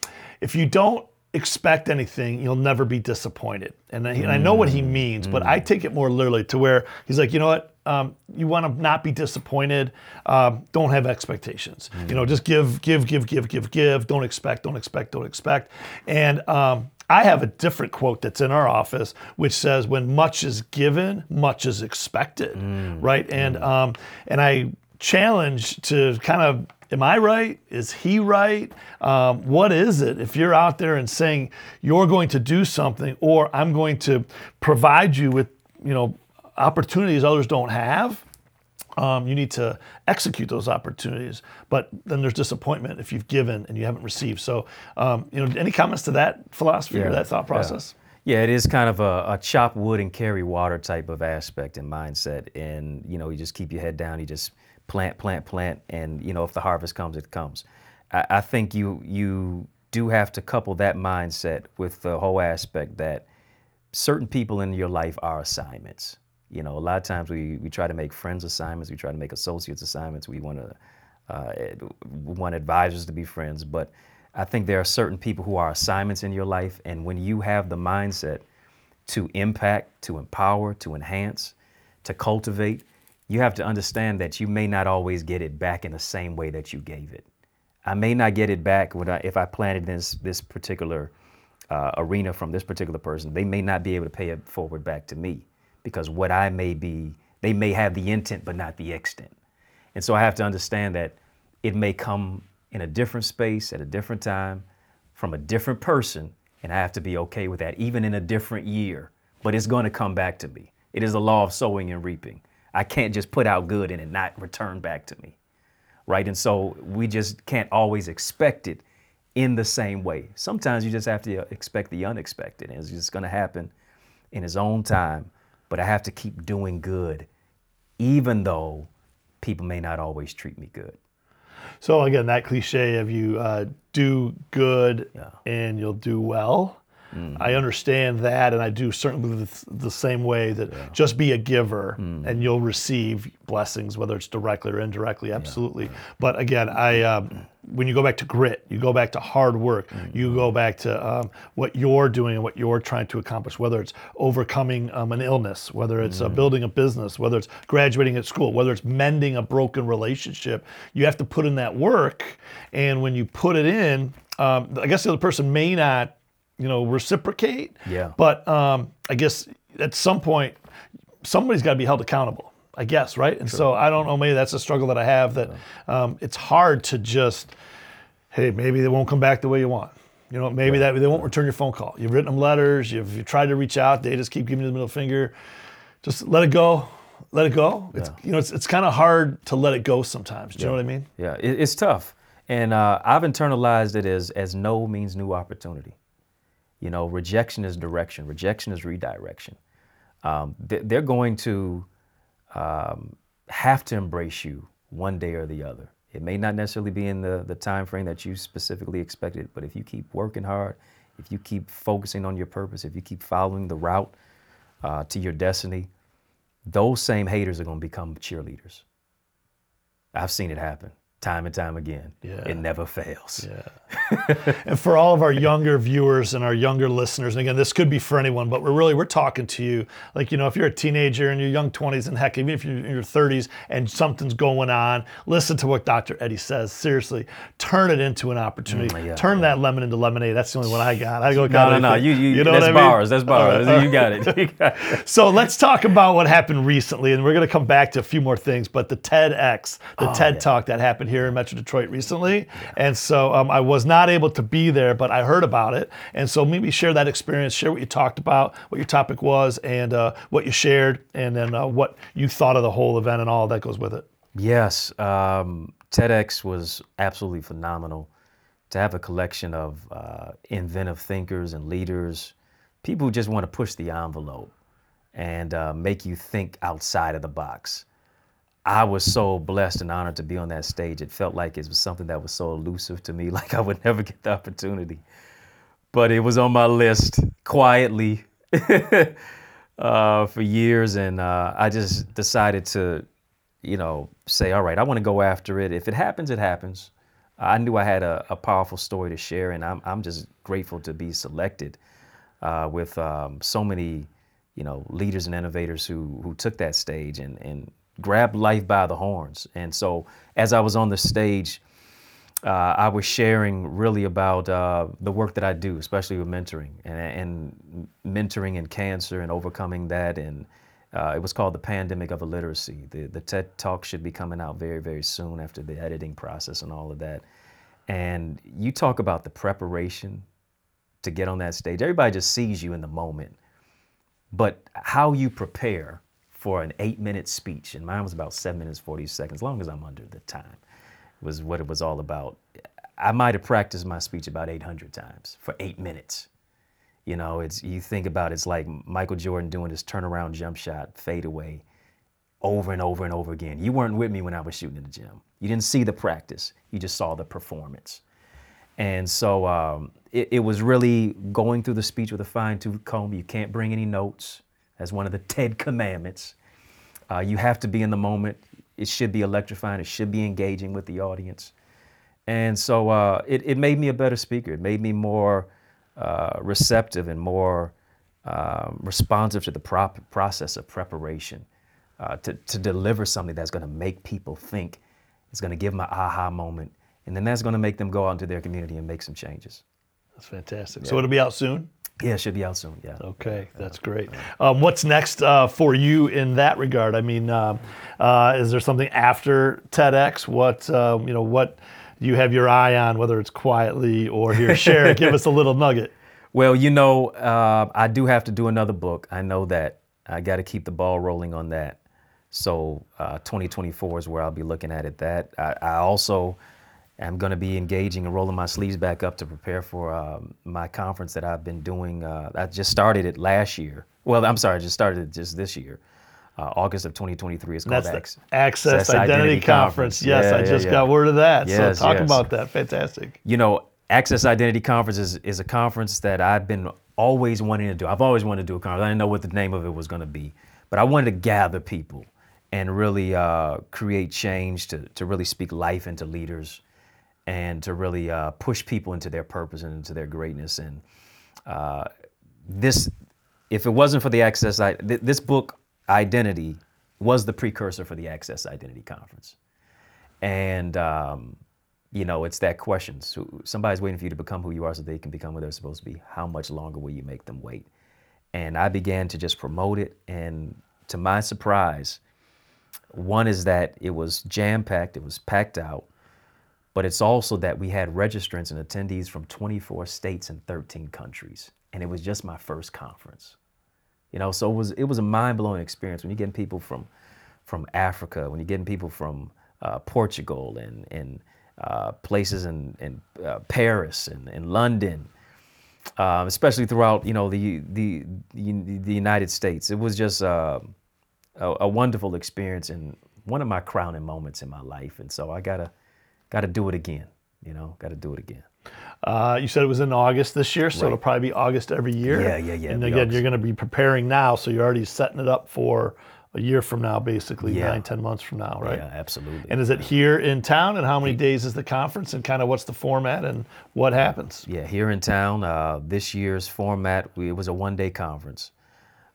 if you don't expect anything, you'll never be disappointed. And I, and I know what he means, but I take it more literally to where he's like, you know what? Um, you want to not be disappointed. Um, don't have expectations. You know, just give, give, give, give, give, give. Don't expect, don't expect, don't expect. And um, I have a different quote that's in our office, which says, "When much is given, much is expected." Right? And um, and I challenge to kind of am I right? Is he right? Um, what is it? If you're out there and saying you're going to do something, or I'm going to provide you with, you know, opportunities others don't have, um, you need to execute those opportunities. But then there's disappointment if you've given and you haven't received. So, um, you know, any comments to that philosophy or that thought process? Yeah, it is kind of a, a chop wood and carry water type of aspect and mindset. And, you know, you just keep your head down, you just plant, plant, plant. And, you know, if the harvest comes, it comes. I, I think you, you do have to couple that mindset with the whole aspect that certain people in your life are assignments. You know, a lot of times we, we try to make friends assignments, we try to make associates assignments, we want to uh, we want advisors to be friends, but I think there are certain people who are assignments in your life, and when you have the mindset to impact, to empower, to enhance, to cultivate, you have to understand that you may not always get it back in the same way that you gave it. I may not get it back I, if I planted this this particular uh, arena from this particular person. They may not be able to pay it forward back to me because what I may be, they may have the intent but not the extent. And so I have to understand that it may come in a different space at a different time from a different person, and I have to be okay with that, even in a different year. But it's going to come back to me. It is the law of sowing and reaping. I can't just put out good and it not return back to me. Right? And so we just can't always expect it in the same way. Sometimes you just have to expect the unexpected, and it's just going to happen in His own time. But I have to keep doing good, even though people may not always treat me good. So again, that cliche of you uh, do good Yeah. and you'll do well. I understand that, and I do certainly the, the same way that just be a giver and you'll receive blessings, whether it's directly or indirectly. Absolutely. But again, I um, when you go back to grit, you go back to hard work, you go back to um, what you're doing and what you're trying to accomplish, whether it's overcoming um, an illness, whether it's uh, building a business, whether it's graduating at school, whether it's mending a broken relationship. You have to put in that work, and when you put it in, um, I guess the other person may not you know, reciprocate. Yeah. But um, I guess at some point, somebody's got to be held accountable. I guess, right? And so I don't know. Maybe that's a struggle that I have. That um, it's hard to just, hey, maybe they won't come back the way you want. You know, maybe that they won't return your phone call. You've written them letters. You've, you tried to reach out. They just keep giving you the middle finger. Just let it go. Let it go. It's you know, it's, it's kind of hard to let it go sometimes. Do you know what I mean? Yeah, it, it's tough, and uh, I've internalized it as as no means new opportunity. You know, rejection is direction. Rejection is redirection. Um, they, they're going to um, have to embrace you one day or the other. It may not necessarily be in the the time frame that you specifically expected, but if you keep working hard, if you keep focusing on your purpose, if you keep following the route uh, to your destiny, those same haters are going to become cheerleaders. I've seen it happen time and time again. Yeah. It never fails. and for all of our younger viewers and our younger listeners, and again, this could be for anyone, but we're really we're talking to you. Like you know, if you're a teenager in your young 20s, and heck, even if you're in your 30s and something's going on, listen to what Dr. Eddie says. Seriously, turn it into an opportunity. Mm, yeah, turn that lemon into lemonade. That's the only one I got. I go. No, no, no. You, you, know that's what I mean? bars. That's bars. Right, you got it. You got it. So let's talk about what happened recently, and we're going to come back to a few more things. But the TEDx, the Oh, TED Talk that happened here in Metro Detroit recently, and so um, I was not able to be there, but I heard about it, and so maybe share that experience, share what you talked about, what your topic was, and uh, what you shared, and then uh, what you thought of the whole event and all that goes with it. Yes, um, TEDx was absolutely phenomenal. To have a collection of uh, inventive thinkers and leaders, people who just want to push the envelope and uh, make you think outside of the box. I was so blessed and honored to be on that stage. It felt like it was something that was so elusive to me, like I would never get the opportunity. But it was on my list quietly uh, for years, and uh, I just decided to, you know, say, all right, I want to go after it. If it happens, it happens. I knew I had a, a powerful story to share, and I'm, I'm just grateful to be selected uh, with um, so many, you know, leaders and innovators who who took that stage and and grabbed life by the horns. And so, as I was on the stage, uh, I was sharing really about uh, the work that I do, especially with mentoring and, and mentoring in cancer and overcoming that. And uh, it was called the pandemic of illiteracy. The, the TED Talk should be coming out very, very soon after the editing process and all of that. And you talk about the preparation to get on that stage. Everybody just sees you in the moment, but how you prepare for an eight-minute speech, and mine was about seven minutes forty seconds, as long as I'm under the time was what it was all about. I might have practiced my speech about 800 times for eight minutes. You know, it's you think about it, it's like Michael Jordan doing this turnaround jump shot, fade away, over and over and over again. You weren't with me when I was shooting in the gym. You didn't see the practice. You just saw the performance. And so um, it, it was really going through the speech with a fine tooth comb. You can't bring any notes. That's one of the TED commandments. Uh, you have to be in the moment. It should be electrifying. It should be engaging with the audience. And so uh, it, it made me a better speaker. It made me more uh, receptive and more um, responsive to the prop- process of preparation uh, to, to deliver something that's going to make people think. It's going to give them an aha moment. And then that's going to make them go out into their community and make some changes. That's fantastic. So it'll be out soon. Yeah, it should be out soon. Yeah. Okay, that's great. Um, what's next uh, for you in that regard? I mean, um, uh, is there something after TEDx? What um, you know? What you have your eye on? Whether it's quietly or here, share. Give us a little nugget. Well, you know, uh, I do have to do another book. I know that. I got to keep the ball rolling on that. So uh, 2024 is where I'll be looking at it. That I, I also am going to be engaging and rolling my sleeves back up to prepare for um, my conference that I've been doing. Uh, I just started it last year. Well, I'm sorry, I just started it just this year. Uh, August of 2023 is called Access, Access Identity, Conference. Yes, Yeah, I yeah, just yeah. got word of that. Yes, so talk yes. about that. Fantastic. you know, Access Identity Conference is, is a conference that I've been always wanting to do. I've always wanted to do a conference. I didn't know what the name of it was going to be, but I wanted to gather people and really uh, create change to, to really speak life into leaders and to really uh, push people into their purpose and into their greatness. And uh, this, if it wasn't for the Access, I, th- this book, Identity, was the precursor for the Access Identity Conference. And, um, you know, it's that question. So somebody's waiting for you to become who you are so they can become what they're supposed to be. How much longer will you make them wait? And I began to just promote it. And to my surprise, one is that it was jam packed, it was packed out, but it's also that we had registrants and attendees from 24 states and 13 countries. And it was just my first conference. You know, so it was it was a mind blowing experience when you're getting people from from Africa, when you're getting people from uh, Portugal and and uh, places in in uh, Paris and, and London, um, especially throughout you know the the the, United States. It was just uh, a, a wonderful experience and one of my crowning moments in my life. And so I gotta gotta do it again. You know, gotta do it again. Uh, you said it was in August this year, so Right. it'll probably be August every year. Yeah, yeah, yeah, And again, August. you're going to be preparing now, so you're already setting it up for a year from now, basically Yeah. nine, ten months from now, right? Yeah, absolutely. And is it here in town? And how many days is the conference? And kind of what's the format and what happens? Yeah, here in town, uh, this year's format, we, it was a one day conference.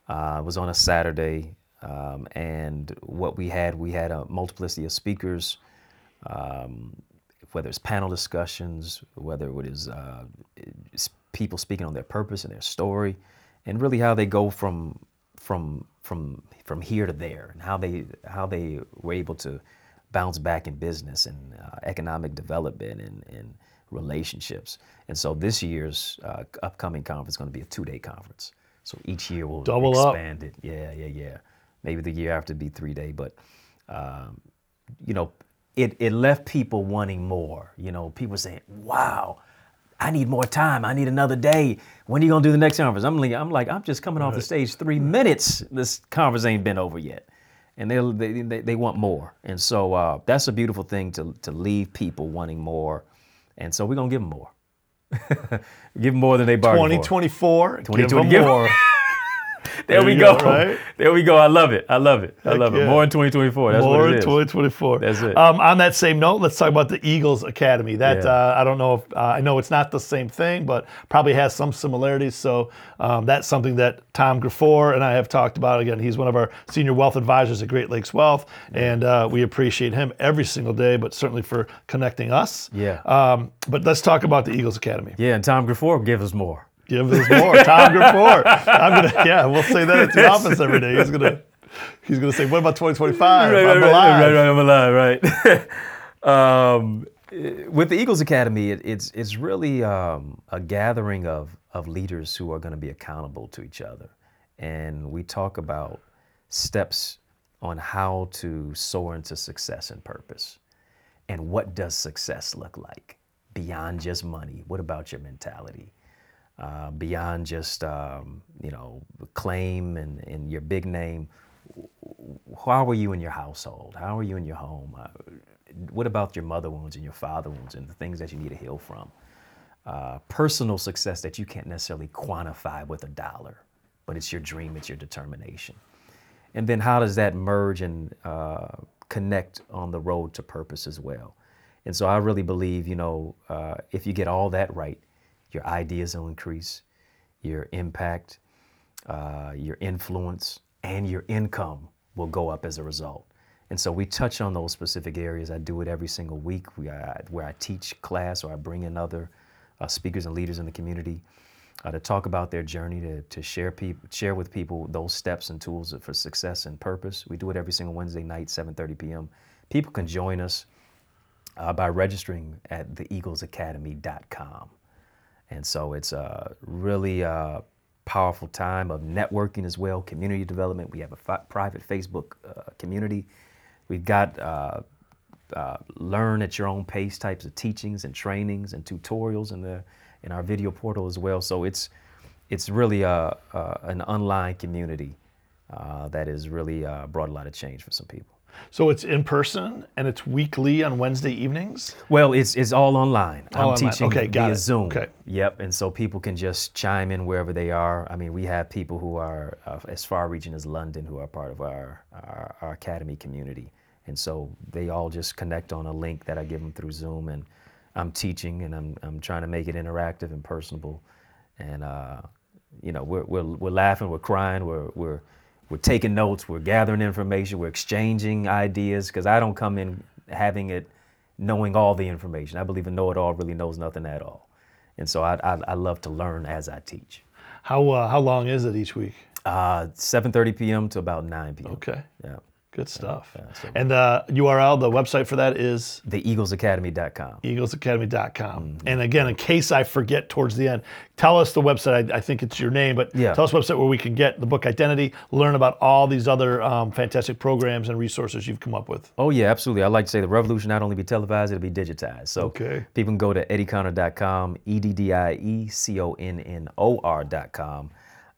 Uh, it was on a Saturday. Um, and what we had, we had a multiplicity of speakers, um, whether it's panel discussions, whether it is uh, people speaking on their purpose and their story, and really how they go from from from from here to there, and how they how they were able to bounce back in business and uh, economic development and, and relationships. And so this year's uh, upcoming conference is going to be a two-day conference. So each year we'll Double up. expand it. Yeah, yeah, yeah. Maybe the year after be three day, but um, you know, it, it left people wanting more. You know, people saying, wow, I need more time. I need another day. When are you gonna do the next conference? I'm like, I'm like, I'm just coming off the stage three minutes. This conference ain't been over yet. And they, they, they, they want more. And so uh, that's a beautiful thing to, to leave people wanting more. And so we're gonna give them more. give them more than they bargained for. 2024. 2020, Give give- them more. There, There we go. go, right? There we go. I love it. I love it. I Heck love it. More in 2024. That's More in 2024. That's it. Um, on that same note, let's talk about the Eagles Academy. That Yeah. uh, I don't know if uh, I know it's not the same thing, but probably has some similarities. So um, that's something that Tom Graffor and I have talked about. Again, he's one of our senior wealth advisors at Great Lakes Wealth, and uh, we appreciate him every single day. But certainly for connecting us. Yeah. Um, but let's talk about the Eagles Academy. Yeah, and Tom Graffor give us more. Give us more, Tom Graffor. I'm gonna, yeah, we'll say that at the office every day. He's gonna, he's gonna say, "What about 2025? right, I'm right, alive." right, right, I'm alive, right. um, with the Eagles Academy, it, it's it's really um, a gathering of of leaders who are going to be accountable to each other, and we talk about steps on how to soar into success and purpose, and what does success look like beyond just money. What about your mentality? Uh, beyond just um, you know claim and, and your big name how are you in your household? How are you in your home? Uh, what about your mother wounds and your father wounds and the things that you need to heal from? Uh, personal success that you can't necessarily quantify with a dollar, but it's your dream, it's your determination. And then how does that merge and uh, connect on the road to purpose as well? And so I really believe, you know, uh, if you get all that right, your ideas will increase, your impact, uh, your influence, and your income will go up as a result. And so we touch on those specific areas. I do it every single week we, uh, where I teach class or I bring in other uh, speakers and leaders in the community uh, to talk about their journey, to, to share, peop- share with people those steps and tools for success and purpose. We do it every single Wednesday night, 7.30 p.m. People can join us uh, by registering at theeaglesacademy.com. And so it's a really uh, powerful time of networking as well, community development. We have a fi- private Facebook uh, community. We've got uh, uh, learn at your own pace types of teachings and trainings and tutorials in the in our video portal as well. So it's it's really a, a, an online community uh, that has really uh, brought a lot of change for some people. So it's in person and it's weekly on Wednesday evenings. Well, it's it's all online. All I'm online. teaching Okay, via it. Zoom. Okay. Yep, and so people can just chime in wherever they are. I mean, we have people who are uh, as far reaching as London who are part of our, our our academy community, and so they all just connect on a link that I give them through Zoom, and I'm teaching and I'm I'm trying to make it interactive and personable, and uh, you know we're we're we're laughing, we're crying, we're we're we're taking notes, we're gathering information, we're exchanging ideas because I don't come in having it knowing all the information. I believe a know-it-all really knows nothing at all, and so I I, I love to learn as I teach. How uh, how long is it each week? Uh, 7:30 p.m. to about 9 p.m. Okay, Yeah. Good stuff. yeah, so- And the URL, the website for that is TheEaglesAcademy.com. eaglesacademy.com. And again, in case I forget towards the end, tell us the website. I, I think it's your name, but Yeah. tell us the website where we can get the book Identity, learn about all these other um, fantastic programs and resources you've come up with. Oh yeah, absolutely. I like to say the revolution not only be televised, it'll be digitized. So Okay. people can go to eddieconnor.com, E D D I E C O N N O R.com.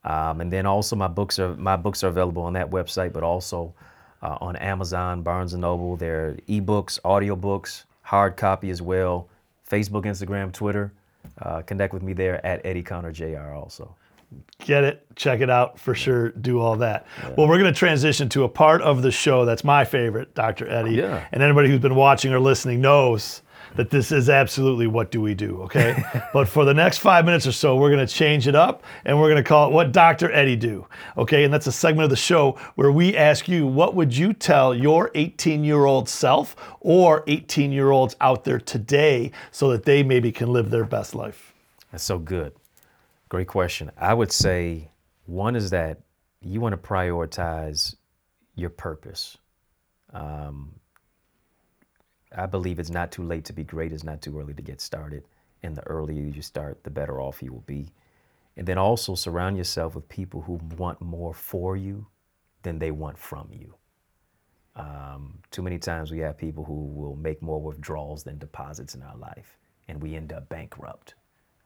Um, and then also my books are my books are available on that website, but also uh, on Amazon, Barnes and Noble. They're ebooks, audiobooks, hard copy as well. Facebook, Instagram, Twitter. Uh, connect with me there at Eddie Connor Jr. Also. get it, check it out for sure, do all that. Well, we're going to transition to a part of the show that's my favorite, Dr. Eddie. Yeah. And anybody who's been watching or listening knows that this is absolutely What Dewey Do, okay? but for the next five minutes or so, we're going to change it up and we're going to call it What Dr. Eddie Do, okay? And that's a segment of the show where we ask you, what would you tell your 18 year old self or 18 year olds out there today so that they maybe can live their best life? That's so good. Great question. I would say one is that you want to prioritize your purpose. Um, I believe it's not too late to be great. It's not too early to get started. And the earlier you start, the better off you will be. And then also surround yourself with people who want more for you than they want from you. Um, too many times we have people who will make more withdrawals than deposits in our life, and we end up bankrupt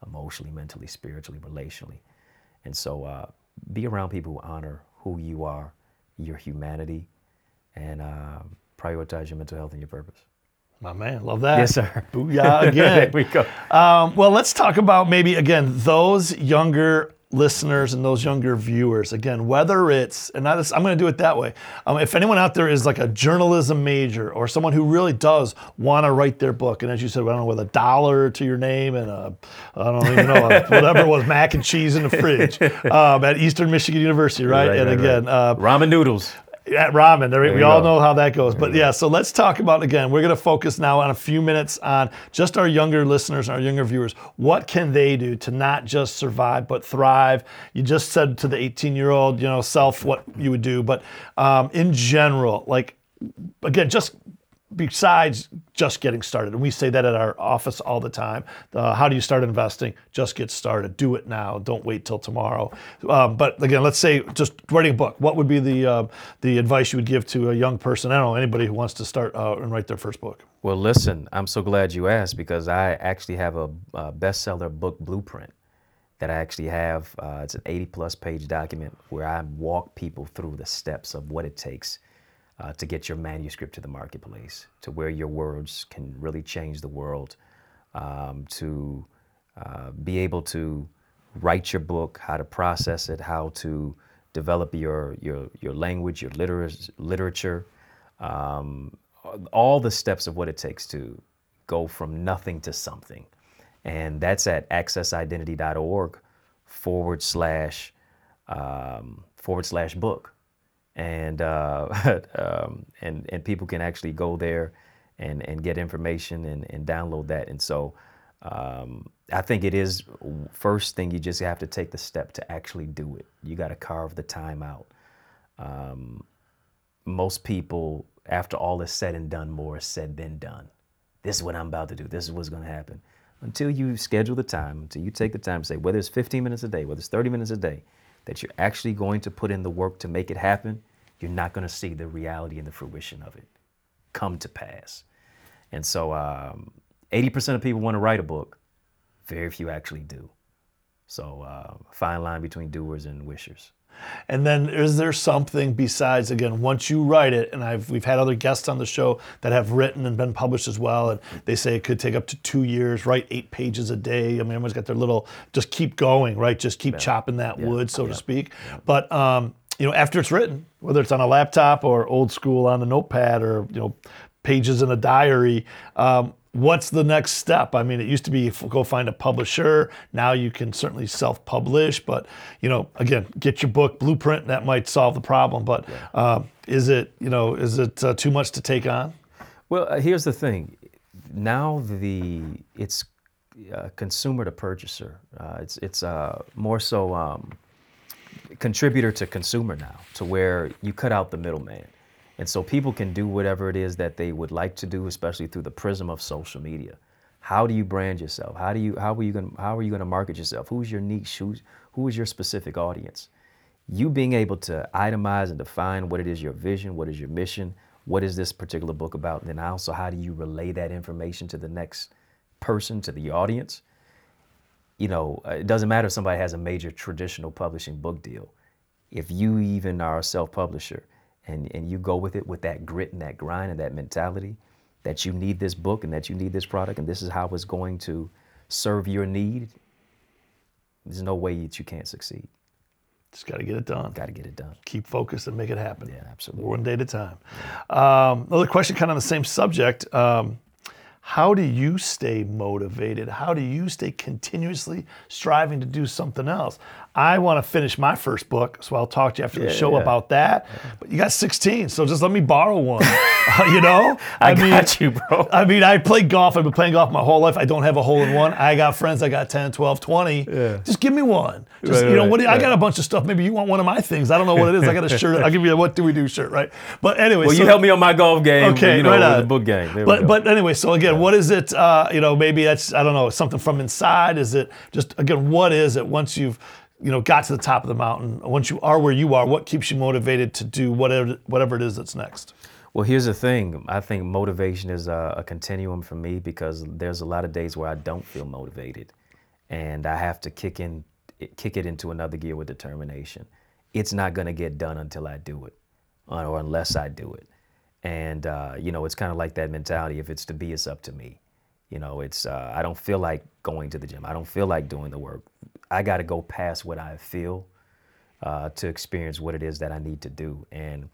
emotionally, mentally, spiritually, relationally. And so uh, be around people who honor who you are, your humanity, and uh, prioritize your mental health and your purpose. My man, love that. Yes, sir. Booyah again. there we go. Um, well, let's talk about maybe again those younger listeners and those younger viewers. Again, whether it's and I just, I'm going to do it that way. Um, if anyone out there is like a journalism major or someone who really does want to write their book, and as you said, I don't know, with a dollar to your name and a I don't even know whatever it was, mac and cheese in the fridge um, at Eastern Michigan University, right? Right, and right, again, uh, Ramen noodles. At ramen. There, we all go. know how that goes. But yeah, so let's talk about again. We're going to focus now on a few minutes on just our younger listeners, our younger viewers. What can they do to not just survive but thrive? You just said to the 18-year-old, you know, self what you would do, but um, in general, like again, just besides just getting started, and we say that at our office all the time. Uh, how do you start investing? Just get started. Do it now. Don't wait till tomorrow. Um, but again, let's say just writing a book. What would be the uh, the advice you would give to a young person? I don't know anybody who wants to start uh, and write their first book. Well, listen, I'm so glad you asked because I actually have a, a bestseller book blueprint that I actually have. Uh, it's an 80 plus page document where I walk people through the steps of what it takes uh, to get your manuscript to the marketplace, to where your words can really change the world, um, to uh, be able to write your book, how to process it, how to develop your your your language, your litera- literature, um, all the steps of what it takes to go from nothing to something. And that's at accessidentity.org forward slash um, forward slash book. And, uh, um, and, and people can actually go there and, and get information and, and download that. And so um, I think it is first thing you just have to take the step to actually do it. You got to carve the time out. Um, most people, after all is said and done, more is said than done. This is what I'm about to do. This is what's going to happen. Until you schedule the time, until you take the time to say, whether it's 15 minutes a day, whether it's 30 minutes a day, that you're actually going to put in the work to make it happen, you're not going to see the reality and the fruition of it come to pass. And so, um, 80% of people want to write a book, very few actually do. So, uh, fine line between doers and wishers. And then is there something besides again once you write it and I've we've had other guests on the show that have written and been published as well and they say it could take up to 2 years, write 8 pages a day. I mean everyone's got their little just keep going, right? Just keep chopping that wood so to speak. But um you know, after it's written, whether it's on a laptop or old school on a notepad or you know, pages in a diary, um, what's the next step? I mean, it used to be go find a publisher. Now you can certainly self-publish, but you know, again, get your book blueprint. And that might solve the problem. But um, is it you know is it uh, too much to take on? Well, uh, here's the thing. Now the it's uh, consumer to purchaser. Uh, it's it's uh, more so um, contributor to consumer now, to where you cut out the middleman, and so people can do whatever it is that they would like to do, especially through the prism of social media. How do you brand yourself? How do you how are you going how are you going to market yourself? Who's your niche? Who's who is your specific audience? You being able to itemize and define what it is your vision, what is your mission, what is this particular book about, and then also how do you relay that information to the next person, to the audience? You know, uh, it doesn't matter if somebody has a major traditional publishing book deal. If you even are a self-publisher and, and you go with it with that grit and that grind and that mentality that you need this book and that you need this product and this is how it's going to serve your need, there's no way that you can't succeed. Just got to get it done. Got to get it done. Keep focused and make it happen. Yeah, absolutely. One day at a time. Um, another question, kind of on the same subject. Um, how do you stay motivated? How do you stay continuously striving to do something else? I want to finish my first book, so I'll talk to you after the show yeah. about that. But you got 16, so just let me borrow one. Uh, you know, I got you, bro. I mean, I play golf. I've been playing golf my whole life. I don't have a hole in one. I got friends. I got 10, 12, 20. Yeah. Just give me one. Just, Right, you know, right, what do you- I got a bunch of stuff. Maybe you want one of my things. I don't know what it is. I got a shirt. I'll give you a What Dewey Do shirt, right? But anyway, Well, so- you helped me on my golf game. Okay, you know, right on. the book game. There But but anyway, so again, what is it? Uh, you know, maybe that's I don't know something from inside. Is it just again, what is it? Once you've you know got to the top of the mountain, once you are where you are, what keeps you motivated to do whatever whatever it is that's next? Well, here's the thing. I think motivation is a, a continuum for me because there's a lot of days where I don't feel motivated, and I have to kick in, kick it into another gear with determination. It's not going to get done until I do it, or unless I do it. And uh, you know, it's kind of like that mentality. If it's to be, it's up to me. You know, it's uh, I don't feel like going to the gym. I don't feel like doing the work. I got to go past what I feel uh, to experience what it is that I need to do. And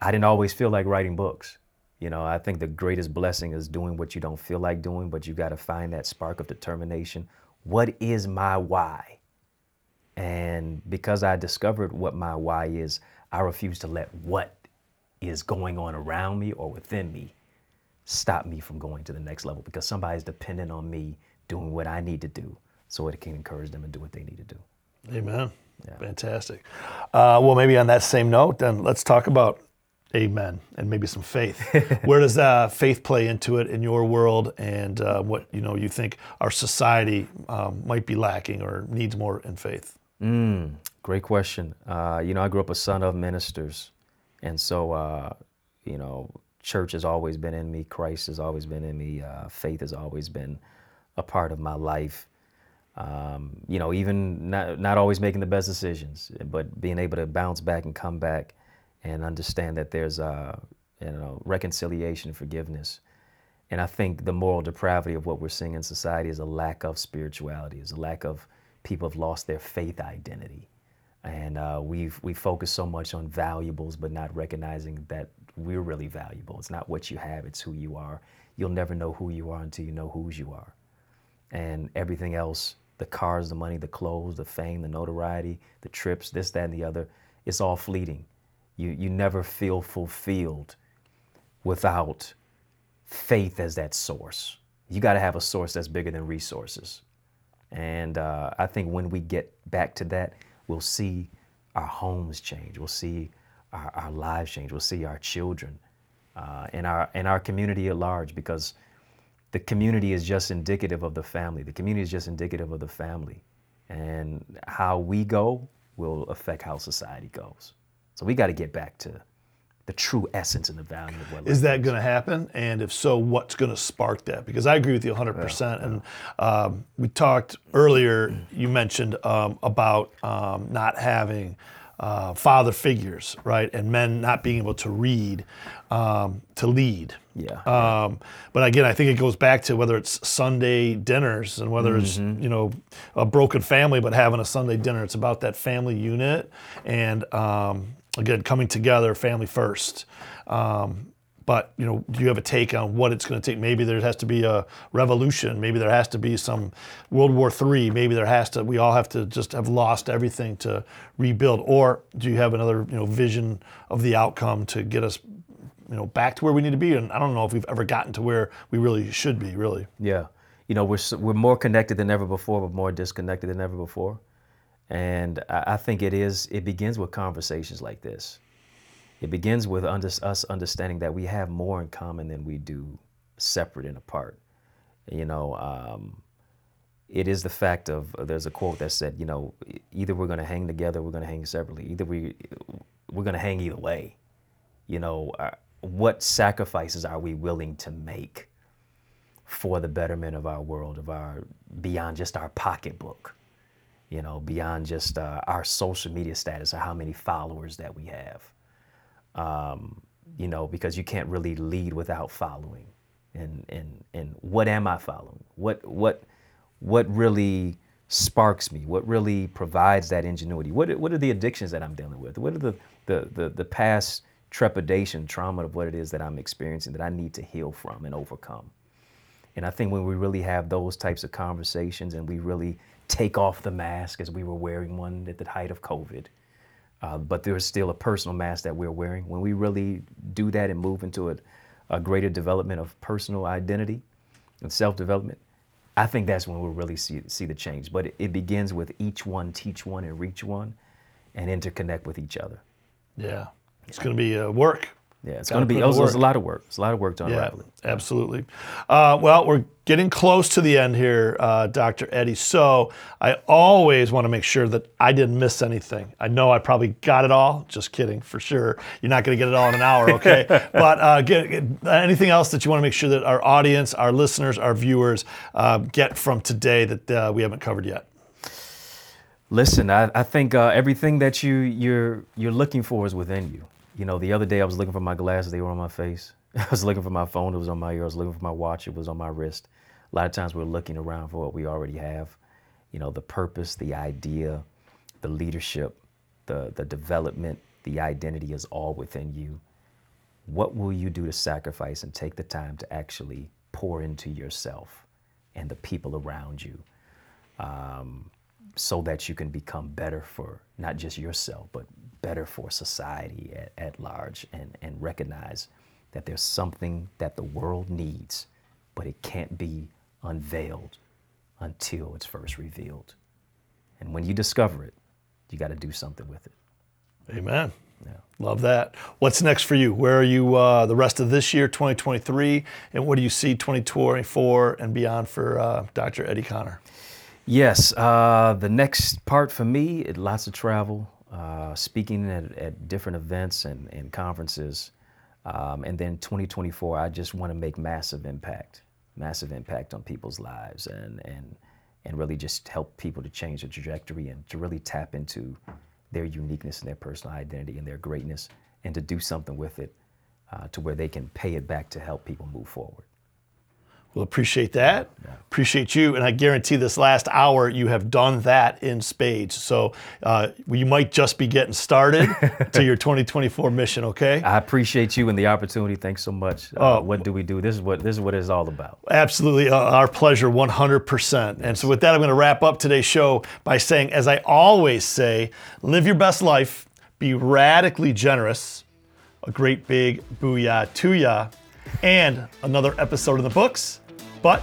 I didn't always feel like writing books. You know, I think the greatest blessing is doing what you don't feel like doing, but you got to find that spark of determination. What is my why? And because I discovered what my why is, I refuse to let what is going on around me or within me stop me from going to the next level because somebody's dependent on me doing what I need to do so it can encourage them to do what they need to do. Amen. Yeah. Fantastic. Uh, well, maybe on that same note, then let's talk about amen and maybe some faith. Where does uh, faith play into it in your world, and uh, what you know you think our society um, might be lacking or needs more in faith? Great question. Uh, you know, I grew up a son of ministers, and so uh, you know, church has always been in me. Christ has always been in me. Uh, faith has always been a part of my life. Um, you know, even not not always making the best decisions, but being able to bounce back and come back, and understand that there's uh, you know reconciliation, forgiveness. And I think the moral depravity of what we're seeing in society is a lack of spirituality, is a lack of people have lost their faith identity. And uh, we've we focus so much on valuables, but not recognizing that we're really valuable. It's not what you have; it's who you are. You'll never know who you are until you know whose you are. And everything else—the cars, the money, the clothes, the fame, the notoriety, the trips, this, that, and the other—it's all fleeting. You you never feel fulfilled without faith as that source. You got to have a source that's bigger than resources. And uh, I think when we get back to that, we'll see our homes change. We'll see our, our lives change. We'll see our children uh, and our and our community at large because the community is just indicative of the family. The community is just indicative of the family, and how we go will affect how society goes. So we got to get back to the true essence and the value of what Is that going to happen? And if so, what's going to spark that? Because I agree with you 100%. And um, we talked earlier, you mentioned um, about um, not having uh, father figures, right, and men not being able to read um, to lead. Yeah. Um, but again, I think it goes back to whether it's Sunday dinners and whether it's Mm-hmm. you know a broken family, but having a Sunday dinner. It's about that family unit and um, again coming together, family first. Um, but you know, do you have a take on what it's going to take? Maybe there has to be a revolution. Maybe there has to be some World War III. Maybe there has to. We all have to just have lost everything to rebuild. Or do you have another you know vision of the outcome to get us you know back to where we need to be? And I don't know if we've ever gotten to where we really should be. Really. Yeah, you know, we're we're more connected than ever before, but more disconnected than ever before. And I, I think it is. It begins with conversations like this. It begins with under, us understanding that we have more in common than we do separate and apart. You know, um, it is the fact of there's a quote that said, you know, either we're going to hang together, we're going to hang separately. Either we we're going to hang either way. You know, uh, what sacrifices are we willing to make for the betterment of our world, of our beyond just our pocketbook, you know, beyond just uh, our social media status or how many followers that we have. Um, you know, because you can't really lead without following. And and and what am I following? What what what really sparks me? What really provides that ingenuity? What what are the addictions that I'm dealing with? What are the the the, the past trepidation, trauma of what it is that I'm experiencing that I need to heal from and overcome? And I think when we really have those types of conversations and we really take off the mask as we were wearing one at the height of COVID, uh, but there's still a personal mask that we're wearing. When we really do that and move into a, a greater development of personal identity and self development, I think that's when we'll really see, see the change. But it, it begins with each one teach one and reach one and interconnect with each other. Yeah. It's going to be uh, work. Yeah, it's going to be, in there's a lot of work. It's a lot of work to unravel it. absolutely. Uh, well, we're getting close to the end here, uh, Dr. Eddie. So I always want to make sure that I didn't miss anything. I know I probably got it all. Just kidding, for sure. You're not going to get it all in an hour, okay? but uh, get, get- anything else that you want to make sure that our audience, our listeners, our viewers uh, get from today that uh, we haven't covered yet? Listen, I, I think uh, everything that you you're you're looking for is within you. You know, the other day I was looking for my glasses; they were on my face. I was looking for my phone; it was on my ear. I was looking for my watch; it was on my wrist. A lot of times we're looking around for what we already have. You know, the purpose, the idea, the leadership, the the development, the identity is all within you. What will you do to sacrifice and take the time to actually pour into yourself and the people around you? um, so that you can become better for not just yourself, but better for society at, at large and, and recognize that there's something that the world needs, but it can't be unveiled until it's first revealed. And when you discover it, you got to do something with it. Amen. Yeah. Love that. What's next for you? Where are you uh, the rest of this year, 2023? And what do you see 2024 and beyond for uh, Dr. Eddie Connor? Yes, uh, the next part for me, it, lots of travel, uh, speaking at, at different events and, and conferences. Um, and then 2024, I just want to make massive impact, massive impact on people's lives and, and, and really just help people to change their trajectory and to really tap into their uniqueness and their personal identity and their greatness and to do something with it uh, to where they can pay it back to help people move forward. Well, appreciate that. Appreciate you. And I guarantee this last hour, you have done that in spades. So uh, you might just be getting started to your 2024 mission, okay? I appreciate you and the opportunity. Thanks so much. Uh, What Dewey Do? This is what this is what it's all about. Absolutely, uh, our pleasure, 100%. And so, with that, I'm going to wrap up today's show by saying, as I always say, live your best life, be radically generous, a great big booyah to ya, and another episode in the books. But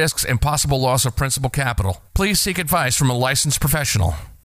risks and possible loss of principal capital. Please seek advice from a licensed professional.